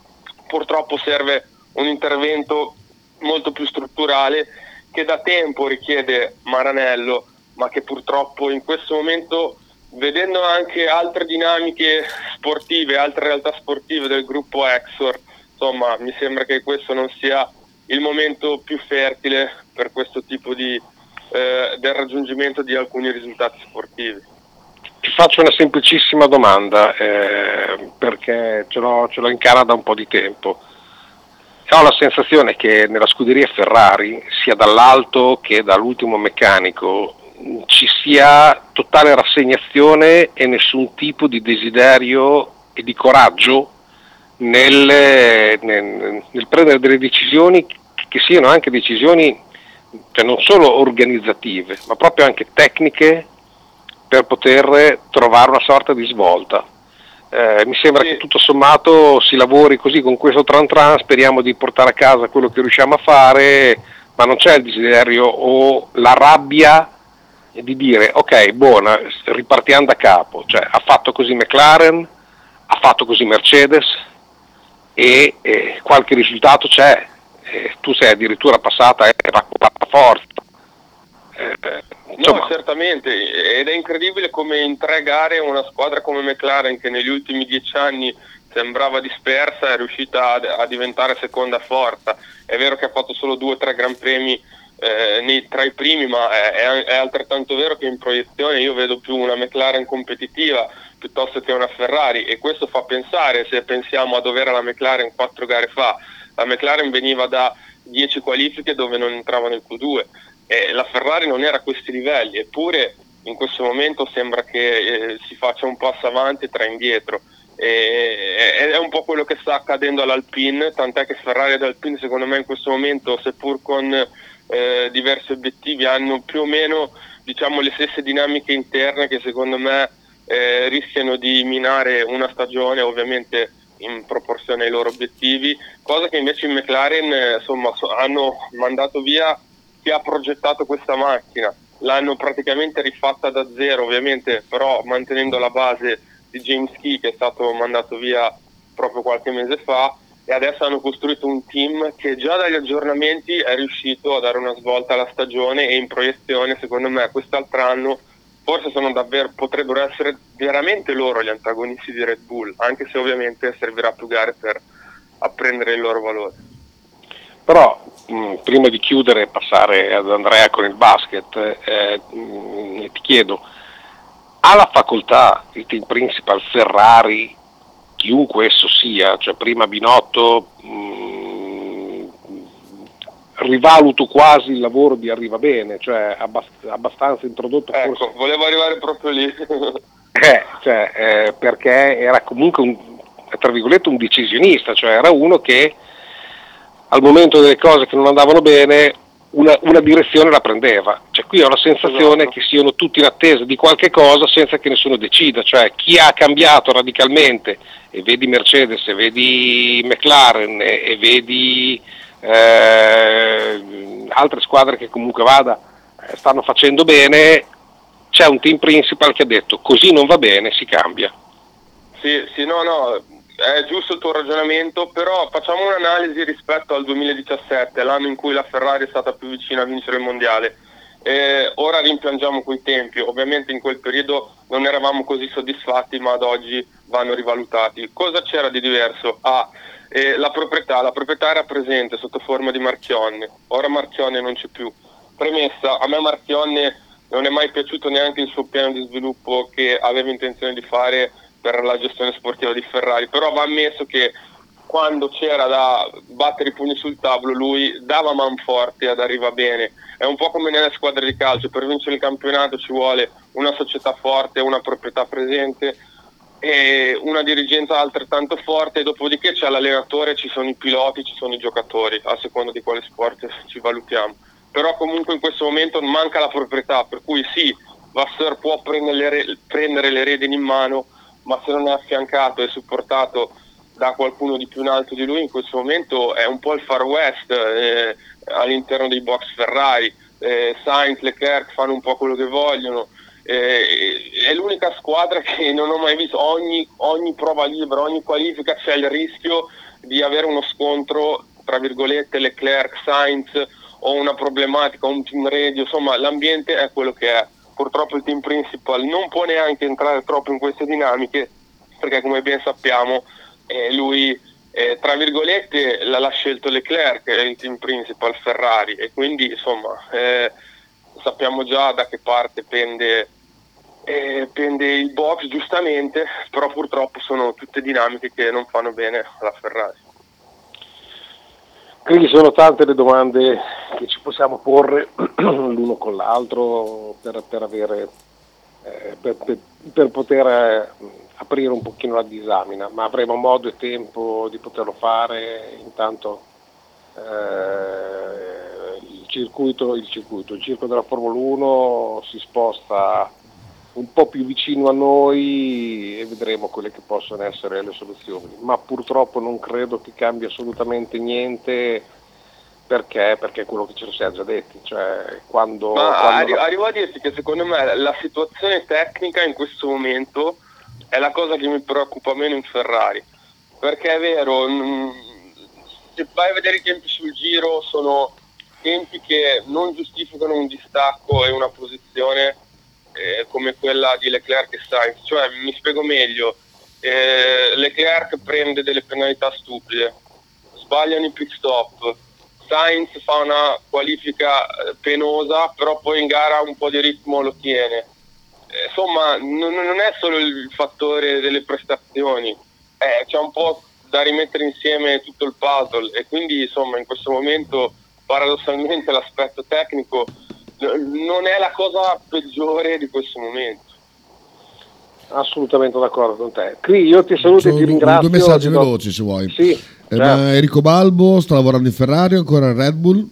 Purtroppo serve un intervento molto più strutturale che da tempo richiede Maranello, ma che purtroppo in questo momento vedendo anche altre dinamiche sportive, altre realtà sportive del gruppo Exor, insomma mi sembra che questo non sia il momento più fertile per questo tipo di eh, del raggiungimento di alcuni risultati sportivi. Ti faccio una semplicissima domanda eh, perché ce l'ho, ce l'ho in cara da un po' di tempo. Ho la sensazione che nella scuderia Ferrari, sia dall'alto che dall'ultimo meccanico, ci sia totale rassegnazione e nessun tipo di desiderio e di coraggio nel, nel, nel prendere delle decisioni che siano anche decisioni cioè non solo organizzative, ma proprio anche tecniche per poter trovare una sorta di svolta. Eh, mi sembra sì. che tutto sommato si lavori così con questo tran tran, speriamo di portare a casa quello che riusciamo a fare, ma non c'è il desiderio o la rabbia di dire ok, buona, ripartiamo da capo, cioè ha fatto così McLaren, ha fatto così Mercedes e, e qualche risultato c'è, e tu sei addirittura passata era quarta forza. Eh, no, certamente, ed è incredibile come in tre gare una squadra come McLaren che negli ultimi dieci anni sembrava dispersa è riuscita a, a diventare seconda forza. È vero che ha fatto solo due o tre gran premi eh, nei, tra i primi, ma è, è, altrettanto vero che in proiezione io vedo più una McLaren competitiva piuttosto che una Ferrari e questo fa pensare, se pensiamo a dove era la McLaren quattro gare fa, la McLaren veniva da 10 qualifiche dove non entrava nel Q2 e la Ferrari non era a questi livelli, eppure in questo momento sembra che eh, si faccia un passo avanti e tre indietro. E, è un po' quello che sta accadendo all'Alpine, tant'è che Ferrari ed Alpine secondo me in questo momento, seppur con eh, diversi obiettivi, hanno più o meno diciamo, le stesse dinamiche interne che secondo me eh, rischiano di minare una stagione ovviamente in proporzione ai loro obiettivi, cosa che invece in McLaren eh, insomma, hanno mandato via chi ha progettato questa macchina, l'hanno praticamente rifatta da zero ovviamente, però mantenendo la base di James Key che è stato mandato via proprio qualche mese fa e adesso hanno costruito un team che già dagli aggiornamenti è riuscito a dare una svolta alla stagione e in proiezione secondo me quest'altro anno forse davvero, potrebbero essere veramente loro gli antagonisti di Red Bull, anche se ovviamente servirà più gare per apprendere il loro valore. Però mh, prima di chiudere e passare ad Andrea con il basket, eh, mh, ti chiedo, ha la facoltà il team principal Ferrari, chiunque esso sia, cioè prima Binotto, mh, rivaluto quasi il lavoro di Arriva Bene, cioè abbast- abbastanza introdotto Ecco, forse volevo arrivare proprio lì. eh, cioè, eh, perché era comunque un, tra virgolette un decisionista, cioè era uno che al momento delle cose che non andavano bene una, una direzione la prendeva. Cioè, qui ho la sensazione Esatto. che siano tutti in attesa di qualche cosa senza che nessuno decida, cioè chi ha cambiato radicalmente, e vedi Mercedes, e vedi McLaren, e, e vedi eh, altre squadre che comunque vada, eh, stanno facendo bene, c'è un team principal che ha detto così non va bene, si cambia. Sì, sì, no, no, è giusto il tuo ragionamento, però facciamo un'analisi rispetto al 2017, l'anno in cui la Ferrari è stata più vicina a vincere il mondiale. Eh, ora rimpiangiamo quei tempi, ovviamente in quel periodo non eravamo così soddisfatti, ma ad oggi vanno rivalutati. Cosa c'era di diverso? Ah, eh, la proprietà, la proprietà era presente sotto forma di Marchionne, ora Marchionne non c'è più. Premessa, a me Marchionne non è mai piaciuto neanche il suo piano di sviluppo che aveva intenzione di fare per la gestione sportiva di Ferrari, però va ammesso che quando c'era da battere i pugni sul tavolo lui dava man forte ad arriva bene. È un po' come nelle squadre di calcio, per vincere il campionato ci vuole una società forte, una proprietà presente e una dirigenza altrettanto forte, dopodiché c'è l'allenatore, ci sono i piloti, ci sono i giocatori, a seconda di quale sport ci valutiamo. Però comunque in questo momento manca la proprietà, per cui sì, Vasseur può prendere le, re- prendere le redini in mano, ma se non è affiancato e supportato da qualcuno di più in alto di lui in questo momento è un po' il far west eh, all'interno dei box Ferrari. Eh, Sainz, Leclerc fanno un po' quello che vogliono. Eh, è l'unica squadra che non ho mai visto. Ogni, ogni prova libera, ogni qualifica c'è il rischio di avere uno scontro tra virgolette Leclerc, Sainz o una problematica, un team radio, insomma l'ambiente è quello che è. Purtroppo il team principal non può neanche entrare troppo in queste dinamiche perché come ben sappiamo eh, lui eh, tra virgolette l'ha, scelto Leclerc, il team principal Ferrari e quindi insomma eh, sappiamo già da che parte pende, eh, pende il box giustamente, però purtroppo sono tutte dinamiche che non fanno bene alla Ferrari. Quindi sono tante le domande che ci possiamo porre l'uno con l'altro per, per avere, eh, per, per- per poter eh, aprire un pochino la disamina, ma avremo modo e tempo di poterlo fare. Intanto eh, il circuito, il circuito, il circo della Formula 1 si sposta un po' più vicino a noi e vedremo quelle che possono essere le soluzioni. Ma purtroppo non credo che cambi assolutamente niente perché, perché è quello che ce lo siamo già detti. Cioè, quando, Ma quando arrivo a dirti che secondo me la situazione tecnica in questo momento è la cosa che mi preoccupa meno in Ferrari. Perché è vero, se vai a vedere i tempi sul giro sono tempi che non giustificano un distacco e una posizione eh, come quella di Leclerc e Sainz. Cioè, mi spiego meglio, eh, Leclerc prende delle penalità stupide, sbagliano i pit stop, Sainz fa una qualifica eh, penosa, però poi in gara un po' di ritmo lo tiene. Insomma, non, non è solo il fattore delle prestazioni, eh, c'è un po' da rimettere insieme tutto il puzzle e quindi insomma in questo momento paradossalmente l'aspetto tecnico n- non è la cosa peggiore di questo momento. assolutamente d'accordo con te. Cri, io ti saluto e ti ringrazio. due messaggi do- veloci se vuoi. Sì, Eh, certo. Enrico Balbo sta lavorando in Ferrari ancora in Red Bull?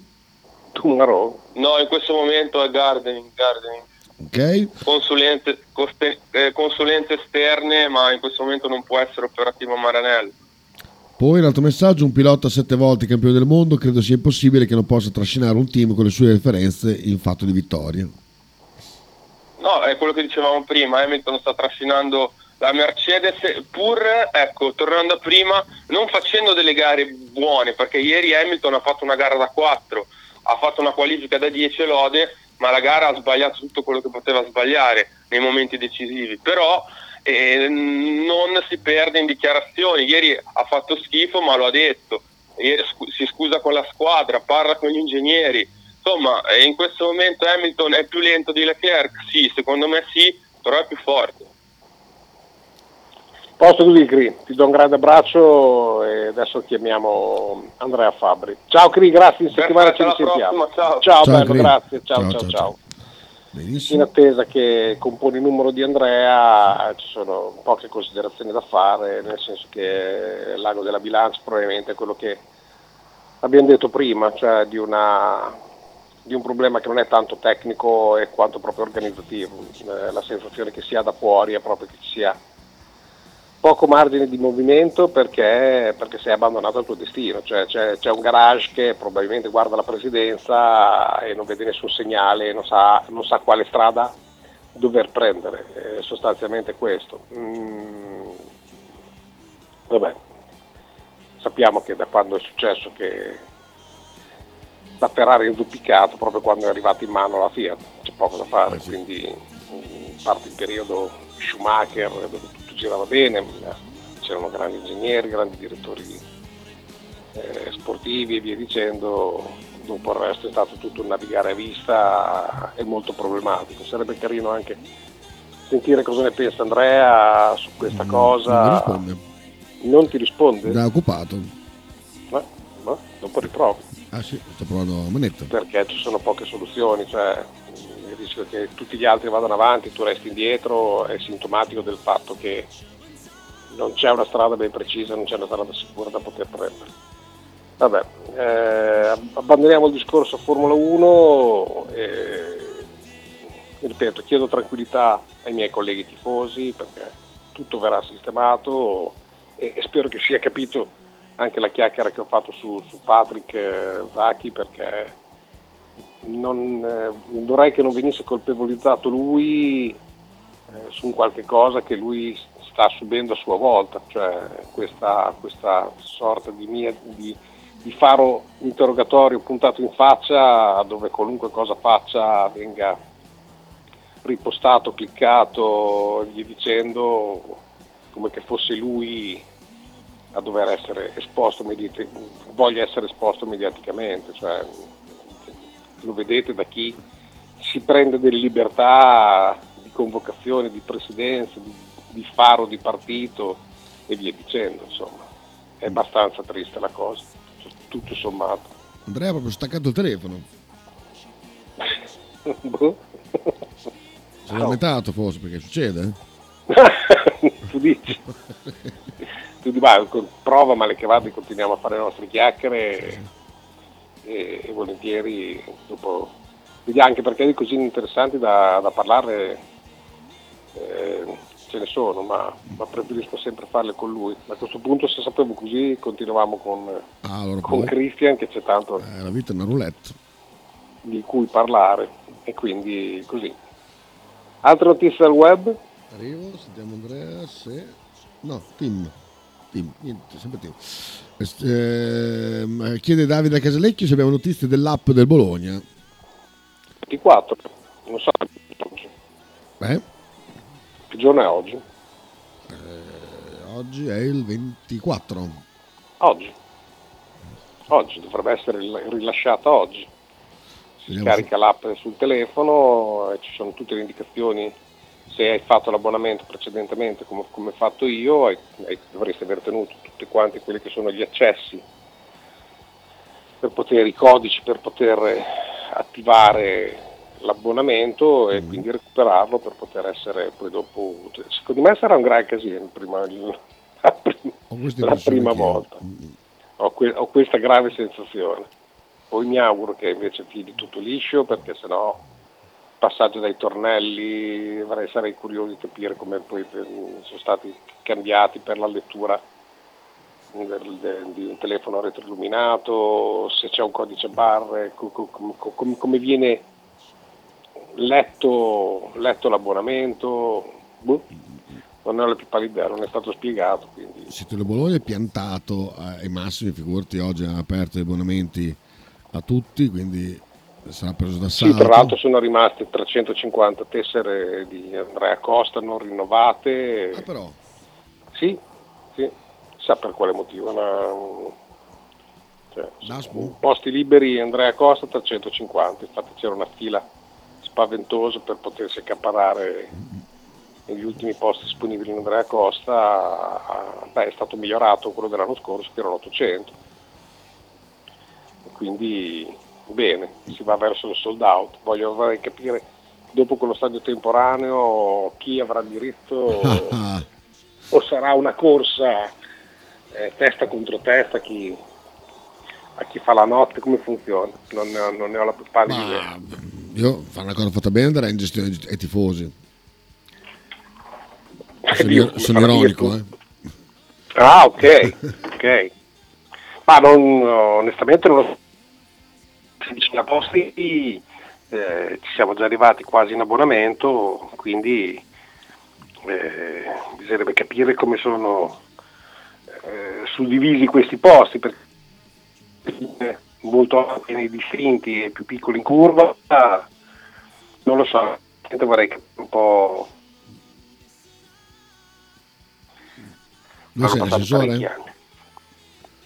Tunaro. No, in questo momento è gardening, gardening. Ok. Consulenze, coste- eh, consulenze esterne, ma in questo momento non può essere operativo Maranello. Poi un altro messaggio, un pilota sette volte campione del mondo, credo sia impossibile che non possa trascinare un team con le sue referenze in fatto di vittoria. No, è quello che dicevamo prima, Hamilton sta trascinando la Mercedes, pur ecco, tornando a prima, non facendo delle gare buone, perché ieri Hamilton ha fatto una gara da 4, ha fatto una qualifica da 10 lode, ma la gara ha sbagliato tutto quello che poteva sbagliare nei momenti decisivi. Però eh, non si perde in dichiarazioni. Ieri ha fatto schifo, ma lo ha detto. Ieri si scusa con la squadra, parla con gli ingegneri. Insomma, in questo momento Hamilton è più lento di Leclerc? Sì, secondo me sì, però è più forte. Posto così, Cri. Ti do un grande abbraccio e adesso chiamiamo Andrea Fabri. Ciao Cri, grazie, in settimana ci risentiamo. Ciao, ciao, Ciao, bello, Cri. grazie. Ciao, Ciao, ciao, ciao. In attesa che componi il numero di Andrea ci sono poche considerazioni da fare, nel senso che l'ago della bilancia probabilmente è quello che abbiamo detto prima, cioè di, una- di un problema che non è tanto tecnico e quanto proprio organizzativo. Eh, la sensazione che si ha da fuori è proprio che ci sia poco margine di movimento perché, perché sei abbandonato al tuo destino, cioè c'è, c'è un garage che probabilmente guarda la presidenza e non vede nessun segnale, non sa, non sa quale strada dover prendere, è sostanzialmente questo. Mm, vabbè, sappiamo che da quando è successo che la Ferrari è induppicato proprio quando è arrivata in mano la Fiat, c'è poco da fare, quindi mm, parte il periodo Schumacher dove tutto girava bene, c'erano grandi ingegneri, grandi direttori eh, sportivi e via dicendo, dopo il resto è stato tutto un navigare a vista e molto problematico. Sarebbe carino anche sentire cosa ne pensa Andrea su questa cosa. Non. Non ti risponde? Da occupato. Ma, ma dopo riprovo Ah sì, sto provando a manetta. perché ci sono poche soluzioni, cioè il rischio che tutti gli altri vadano avanti, tu resti indietro è sintomatico del fatto che non c'è una strada ben precisa, non c'è una strada sicura da poter prendere. Vabbè, eh, abbandoniamo il discorso Formula 1 e ripeto, chiedo tranquillità ai miei colleghi tifosi perché tutto verrà sistemato e, e spero che sia capito anche la chiacchiera che ho fatto su, su Patrick eh, Zacchi perché non, eh, vorrei che non venisse colpevolizzato lui eh, su qualche cosa che lui sta subendo a sua volta, cioè questa, questa sorta di, mia, di, di faro interrogatorio puntato in faccia dove qualunque cosa faccia venga ripostato, cliccato via dicendo come che fosse lui a dover essere esposto, voglia essere esposto mediaticamente, cioè, lo vedete da chi si prende delle libertà di convocazione, di presidenza, di, di faro di partito e via dicendo, insomma. È abbastanza triste la cosa, tutto sommato. Andrea ha proprio staccato il telefono. Boh. Si è lamentato forse perché succede. tu dici? tu dici, prova male che vada, continuiamo a fare le nostre chiacchiere e, e volentieri dopo vediamo anche perché di così interessanti da, da parlare eh, ce ne sono, ma, ma preferisco sempre farle con lui. A questo punto se sapevo così continuavamo con, Ah, allora con. Christian che c'è tanto Eh, la vita è una roulette. di cui parlare e quindi così. Altre notizie dal web? Arrivo, sentiamo Andrea se... No, Tim. Tim, niente, sempre Tim. Ehm, chiede Davide Casalecchio se abbiamo notizie dell'app del Bologna. 24, non so Beh, che giorno è oggi. oggi è il 24. Oggi. Oggi, dovrebbe essere ril- rilasciata oggi. Si Vediamo scarica l'app sul telefono e ci sono tutte le indicazioni. Se hai fatto l'abbonamento precedentemente come, come ho fatto io, hai- hai- dovresti aver tenuto tutti quanti quelli che sono gli accessi per poter, i codici per poter attivare l'abbonamento e quindi recuperarlo per poter essere poi dopo utile. Secondo me sarà un gran casino prima, la prima, la prima volta. Ho, que- ho questa grave sensazione. Poi mi auguro che invece fili tutto liscio perché sennò passaggio dai tornelli sarei curioso di capire come poi eh, sono stati cambiati per la lettura di un telefono retroilluminato, se c'è un codice barre, co- co- co- com- come viene letto, letto l'abbonamento. Boh. non ne la più pallida non è stato spiegato. Quindi... Siete Bologna è piantato ai massimi, figurati oggi ha aperto gli abbonamenti a tutti, quindi sarà preso da Sì, tra l'altro sono rimaste 350 tessere di Andrea Costa non rinnovate. Ah, però. Sì, sì, sa per quale motivo. Una... Cioè, posti liberi Andrea Costa 350, infatti c'era una fila spaventosa per potersi accaparare negli ultimi posti disponibili in Andrea Costa, beh, è stato migliorato quello dell'anno scorso che erano 800. Quindi bene, si va verso il sold out. Voglio capire dopo quello stadio temporaneo chi avrà diritto o sarà una corsa eh, testa contro testa chi, a chi fa la notte, come funziona? Non ne ho, non ne ho la più pallida idea. Io fa una cosa fatta bene andare in gestione ai tifosi. Sono, Dio, sono ironico, eh. Ah, ok, ok. Ma non, onestamente non lo 16.000 posti eh, ci siamo già arrivati quasi in abbonamento, quindi eh, bisognerebbe capire come sono eh, suddivisi questi posti, perché eh, molto nei distinti e più piccoli in curva, non lo so, vorrei capire un po'... Dove sei, l'assessore? anni.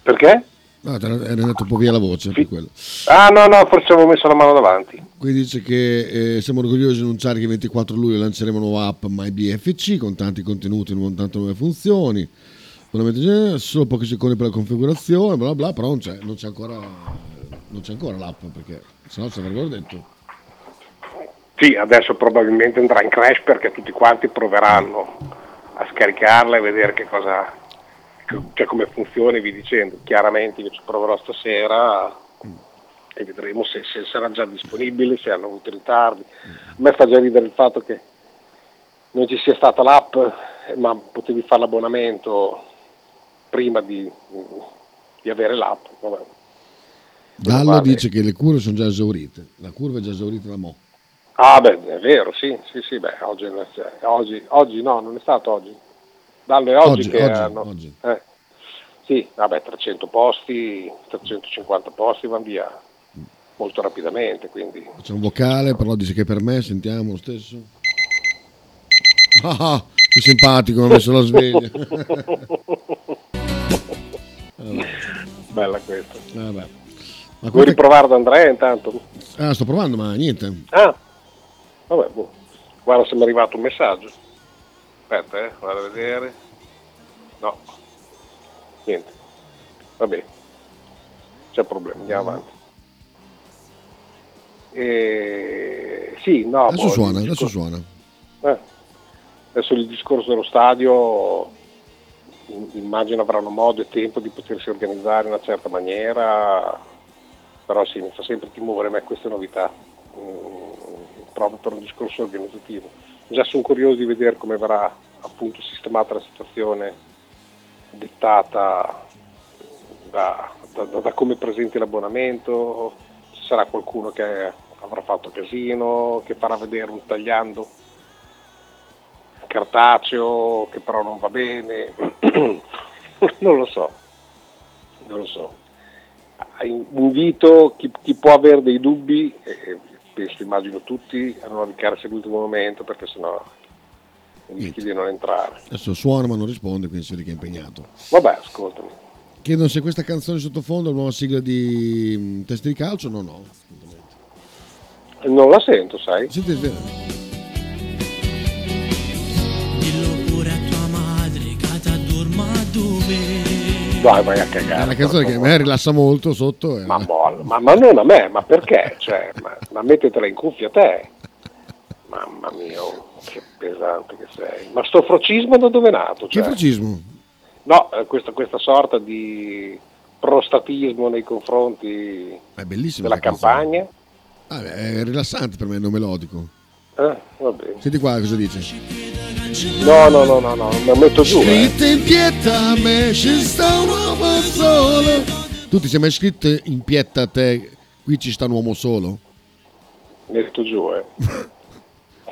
Perché? No, te era andato un po' via la voce per quello. Ah no, no, forse avevo messo la mano davanti. Qui dice che eh, siamo orgogliosi di annunciare che il 24 luglio lanceremo una nuova app MyBFC con tanti contenuti e tante nuove funzioni. Solo pochi secondi per la configurazione, bla bla, però non c'è, non c'è ancora, non c'è ancora l'app perché sennò ci avrebbero detto. Sì, adesso probabilmente andrà in crash perché tutti quanti proveranno a scaricarla e vedere che cosa, cioè come funziona e vi dicendo. Chiaramente io ci proverò stasera e vedremo se, se sarà già disponibile, se hanno avuto ritardi. A me fa già ridere il fatto che non ci sia stata l'app, ma potevi fare l'abbonamento prima di, di avere l'app. Vabbè. Dallo Vale. dice che le cure sono già esaurite, la curva è già esaurita da mo'. Ah beh, è vero, sì, sì, sì, beh, oggi, non è- oggi, oggi no, non è stato oggi. Dallo è oggi, Oggi, che oggi, hanno- oggi. eh, sì, vabbè, 300 posti, 350 posti vanno via molto rapidamente, quindi C'è un vocale, però dice che per me sentiamo lo stesso. Ah, ah, che simpatico, mi ha messo la sveglia. Vabbè, bella questa. vabbè. Ma Vuoi riprovare ad Andrea intanto? Ah, sto provando, ma niente. Ah, vabbè, boh. guarda se mi è arrivato un messaggio. Aspetta, eh, vado a vedere. No, niente. Vabbè, c'è problema, andiamo avanti. E... Sì, no, Adesso boh, suona, il adesso discor- suona. eh, adesso il discorso dello stadio in- immagino avranno modo e tempo di potersi organizzare in una certa maniera, però sì, mi fa sempre timore, ma queste novità, mm, proprio per un discorso organizzativo. Già sono curioso di vedere come verrà appunto sistemata la situazione dettata da, da- da- come presenti l'abbonamento, ci sarà qualcuno che avrà fatto casino, che farà vedere un tagliando cartaceo che però non va bene, non lo so, non lo so. Invito chi, chi può avere dei dubbi, e penso immagino tutti, a non radicarsi all'ultimo momento perché sennò rischi di non entrare. Adesso suona ma non risponde, quindi si vede che è impegnato. Vabbè, ascoltami. Chiedono se questa canzone sottofondo è la nuova sigla di mm, Testi di calcio. No, no. Non la sento, sai? Sentite, Dillo pure a tua madre che ti addorma dove Dai, vai a è cagare. una canzone che a me rilassa molto sotto. e- Ma, molla, ma, ma non a me, ma perché? Cioè, ma, ma mettetela in cuffia te. Mamma mia, oh, che pesante che sei. Ma sto frocismo da dove è nato? Che Cioè? fascismo? No, eh, questa, questa sorta di prostatismo nei confronti È della campagna. Ah, è rilassante per me, non melodico. Eh, va bene. Senti qua cosa dice. No, no, no, no, no, me metto giù. Eh. Scritte in pietra a me ci sta un uomo solo. Tu ti sei mai scritto in pietra a te qui ci sta un uomo solo? Metto giù, eh.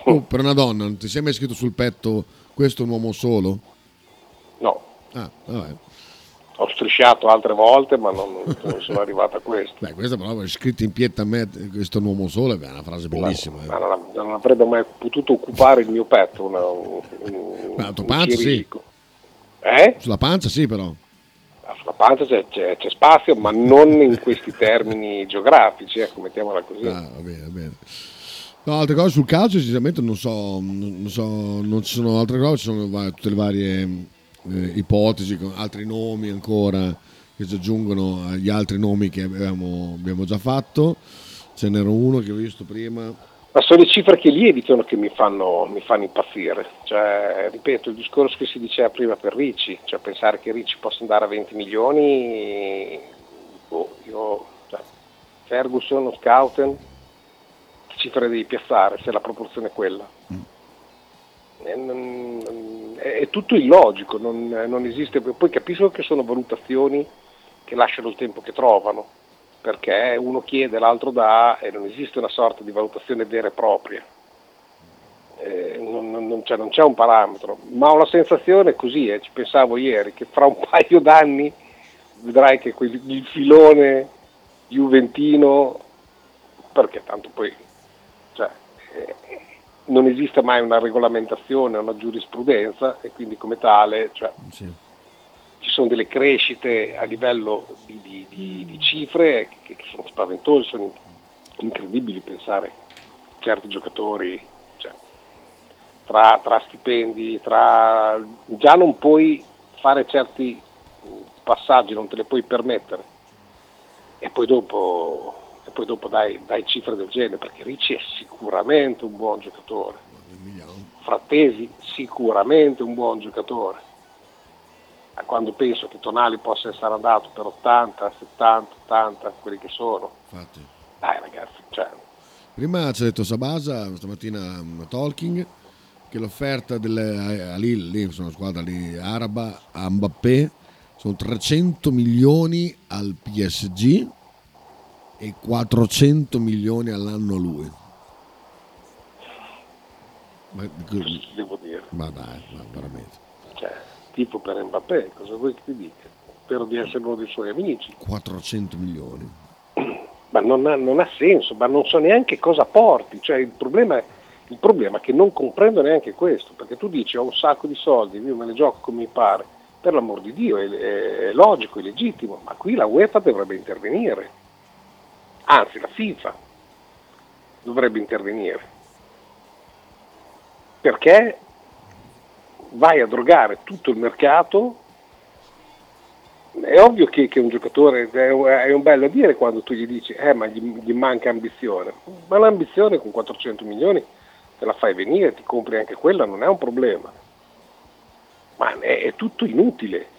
Oh, per una donna, non ti sei mai scritto sul petto Questo è un uomo solo? No, Ah, vabbè. Ho strisciato altre volte, ma non, non sono arrivato a questo. Beh, questa però è scritta in pietra a me, questo uomo solo, è una frase bellissima. eh. Ma non, non avrebbe mai potuto occupare il mio petto. Una, un, Ma la tua un pancia sì. Eh? Sulla pancia sì però. Sulla pancia c'è, c'è- c'è spazio, ma non in questi termini geografici, ecco, mettiamola così. Ah, va bene, va bene. No, altre cose sul calcio, sinceramente non so, non, so, non ci sono altre cose, ci sono tutte le varie eh, ipotesi, con altri nomi ancora che si aggiungono agli altri nomi che abbiamo, abbiamo già fatto. Ce n'era uno che ho visto prima. Ma sono le cifre che lievitano che mi fanno, mi fanno impazzire. Cioè, ripeto, il discorso che si diceva prima per Ricci, cioè pensare che Ricci possa andare a 20 milioni, boh, io, cioè, Ferguson, Scouten, che cifre devi piazzare se la proporzione è quella? Eh, non- È, è tutto illogico, non, non esiste, poi capisco che sono valutazioni che lasciano il tempo che trovano, perché uno chiede, l'altro dà e non esiste una sorta di valutazione vera e propria. Eh, non, non- c'è, non c'è un parametro, ma ho la sensazione così, eh, ci pensavo ieri, che fra un paio d'anni vedrai che quel- il filone juventino, perché tanto poi cioè, eh, non esiste mai una regolamentazione, una giurisprudenza e quindi come tale cioè, ci sono delle crescite a livello di, di- di- di cifre che, che sono spaventose, sono incredibili pensare certi giocatori, cioè, tra, tra stipendi, tra... già non puoi fare certi passaggi, non te le puoi permettere. E poi dopo, poi dopo dai, dai cifre del genere perché Ricci è sicuramente un buon giocatore, Frattesi sicuramente un buon giocatore. Ma quando penso che Tonali possa essere andato per 80, 70, 80, quelli che sono, Infatti. dai ragazzi, cioè, Prima ci ha detto Sabasa, stamattina a Talking, che l'offerta delle, a Lille, lì, sono squadra lì araba, a Mbappé, sono 300 milioni al PSG e 400 milioni all'anno a lui. Ma, devo dire, ma dai, ma veramente. cioè, tipo per Mbappé, cosa vuoi che ti dica? Spero di essere uno dei suoi amici. 400 milioni. ma non ha, non ha senso, ma non so neanche cosa porti. Cioè, il, problema è, il problema è che non comprendo neanche questo, perché tu dici ho un sacco di soldi, io me ne gioco come mi pare, per l'amor di Dio, è, è- è logico, è legittimo, ma qui la UEFA dovrebbe intervenire, anzi la FIFA dovrebbe intervenire, perché vai a drogare tutto il mercato. È ovvio che, che un giocatore è, un bello a dire quando tu gli dici eh ma gli, gli manca ambizione. Ma l'ambizione con 400 milioni te la fai venire ti compri anche quella non è un problema. Ma è, è tutto inutile.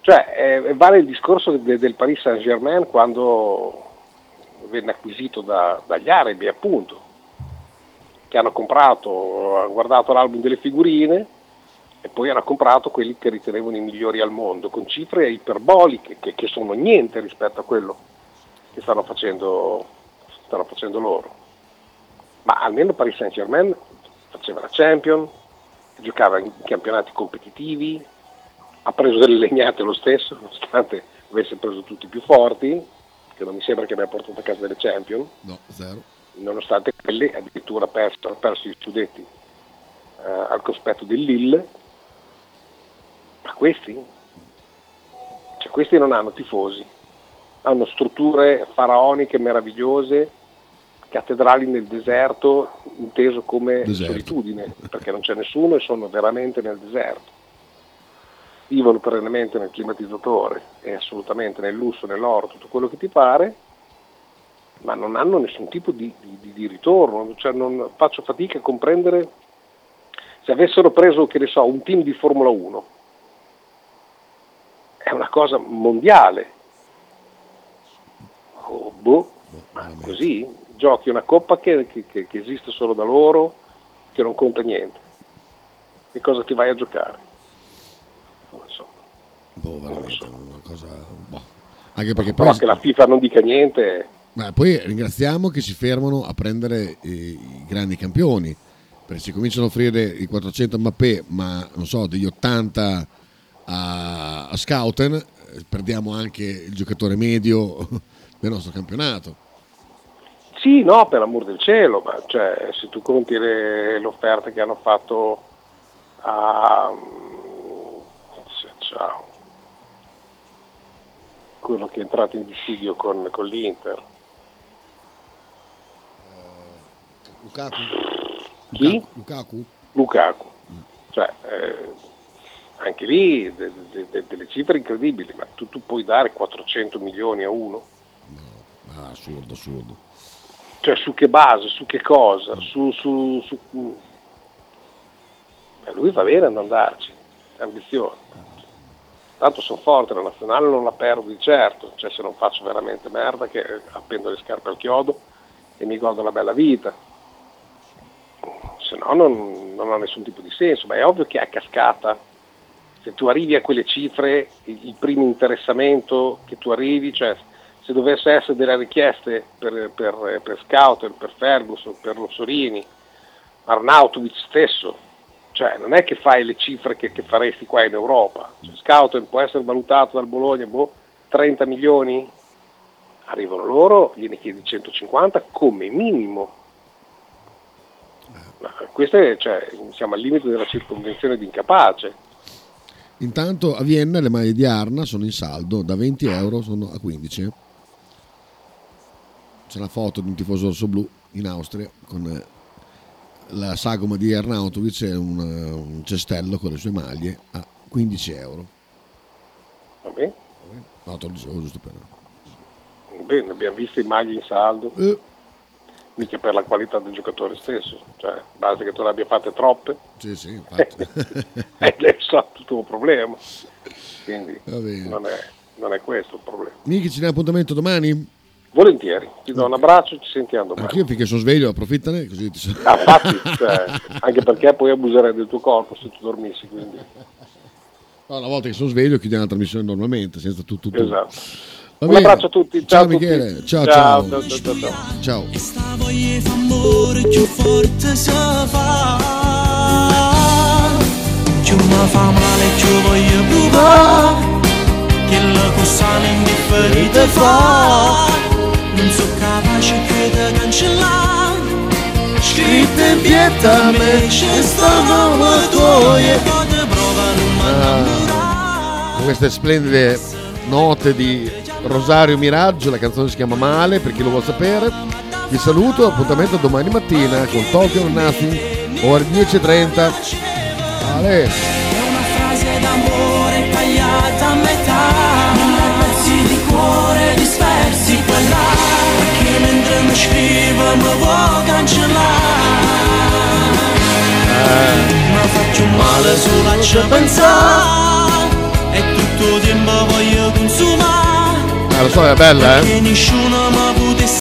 Cioè è- vale il discorso de- del Paris Saint Germain quando venne acquisito da- dagli arabi appunto che hanno comprato hanno guardato l'album delle figurine e poi hanno comprato quelli che ritenevano i migliori al mondo, con cifre iperboliche che, che sono niente rispetto a quello che stanno facendo, stanno facendo loro. Ma almeno Paris Saint Germain faceva la Champion, giocava in campionati competitivi, ha preso delle legnate lo stesso, nonostante avesse preso tutti i più forti, che non mi sembra che abbia portato a casa delle Champion, No, zero. nonostante quelli addirittura perso, perso gli studetti eh, al cospetto del Lille, ma questi? Cioè, questi non hanno tifosi, hanno strutture faraoniche meravigliose, cattedrali nel deserto, inteso come Deserto. solitudine, perché non c'è nessuno e sono veramente nel deserto. Vivono perennemente nel climatizzatore e assolutamente nel lusso, nell'oro, tutto quello che ti pare, ma non hanno nessun tipo di, di- di ritorno. Cioè, non- faccio fatica a comprendere se avessero preso, che ne so, un team di Formula 1. È una cosa mondiale. Oh, boh, ma così giochi una coppa che, che- che- che esiste solo da loro, che non conta niente. Che cosa ti vai a giocare? So. Boh, veramente, una cosa... boh. Anche perché poi... Però che la FIFA non dica niente, Ma poi ringraziamo che si fermano a prendere eh, i grandi campioni. Perché se cominciano a offrire i 400 a Mbappé, ma non so, degli 80 a, a Scouten, eh, perdiamo anche il giocatore medio del nostro campionato. Sì, no, per l'amor del cielo, ma cioè, se tu conti le, le offerte che hanno fatto a... mm, Ciao. Quello che è entrato in dissidio con, con l'Inter. Lukaku? Chi? Lukaku? Lukaku. Cioè, eh, anche lì de- de- de- delle cifre incredibili, ma tu, tu puoi dare 400 milioni a uno? Ah, assurdo, assurdo. Cioè su che base, su che cosa? Su, su, su- Eh, lui va bene ad andarci, ambizione. Tanto sono forte, la nazionale non la perdo di certo, cioè se non faccio veramente merda che appendo le scarpe al chiodo e mi godo la bella vita. Se no non, non ha nessun tipo di senso, ma è ovvio che a cascata, se tu arrivi a quelle cifre, il, il primo interessamento che tu arrivi, cioè se dovesse essere delle richieste per, per, per Scout, per Ferguson, per Lossorini, Arnautovic stesso, cioè non è che fai le cifre che, che faresti qua in Europa. Cioè, Scout può essere valutato dal Bologna, boh, 30 milioni, arrivano loro, gliene chiedi 150 come minimo. Ma questo è, cioè, siamo al limite della circonvenzione di incapace. Intanto a Vienna le maglie di Arna sono in saldo, da 20 euro sono a 15. eh. C'è una foto di un tifoso rossoblu in Austria con eh, la sagoma di Arnautovic e un, un cestello con le sue maglie a 15 euro. Vabbè, No, te lo dicevo giusto per... bene, abbiamo visto i magli in saldo, Eh, mica per la qualità del giocatore stesso, cioè basta che tu ne abbia fatte troppe sì, sì, infatti. è tutto il tuo problema. Quindi Va bene. non è, non è questo il problema. Miki, ci diamo appuntamento domani? Volentieri, ti do un abbraccio, ci sentiamo domani. Anch'io finché sono sveglio approfittane così ti so- Ah, infatti, cioè, anche perché poi abuserei del tuo corpo se tu dormissi, quindi No, una volta che sono sveglio chiudiamo la trasmissione normalmente, senza tutto. tutto. esatto. Va Un bene. abbraccio a tutti, Ciao, ciao a tutti. Michele, ciao Ciao, ciao. ciao, ciao, ciao. Ciao. Sta voglia fa amore più forte se fa Più mi fa male più voglio provare Che la cosa indifferita fa Non so capace più di cancellare Scritte in pietra a me c'è stanno le tue Con queste splendide note di Rosario Miraggio, la canzone si chiama Male, per chi lo vuole sapere. Vi saluto, appuntamento domani mattina con Tokyo Nothing, ore 10.30. Ale. È una frase d'amore tagliata a metà Mille pezzi di cuore dispersi qua e mentre mi scrivo mi vuoi cancellare Ma faccio male solo a pensare E tutto tempo voglio consumare Ah, lo so, è bella, eh? Perché nessuno mi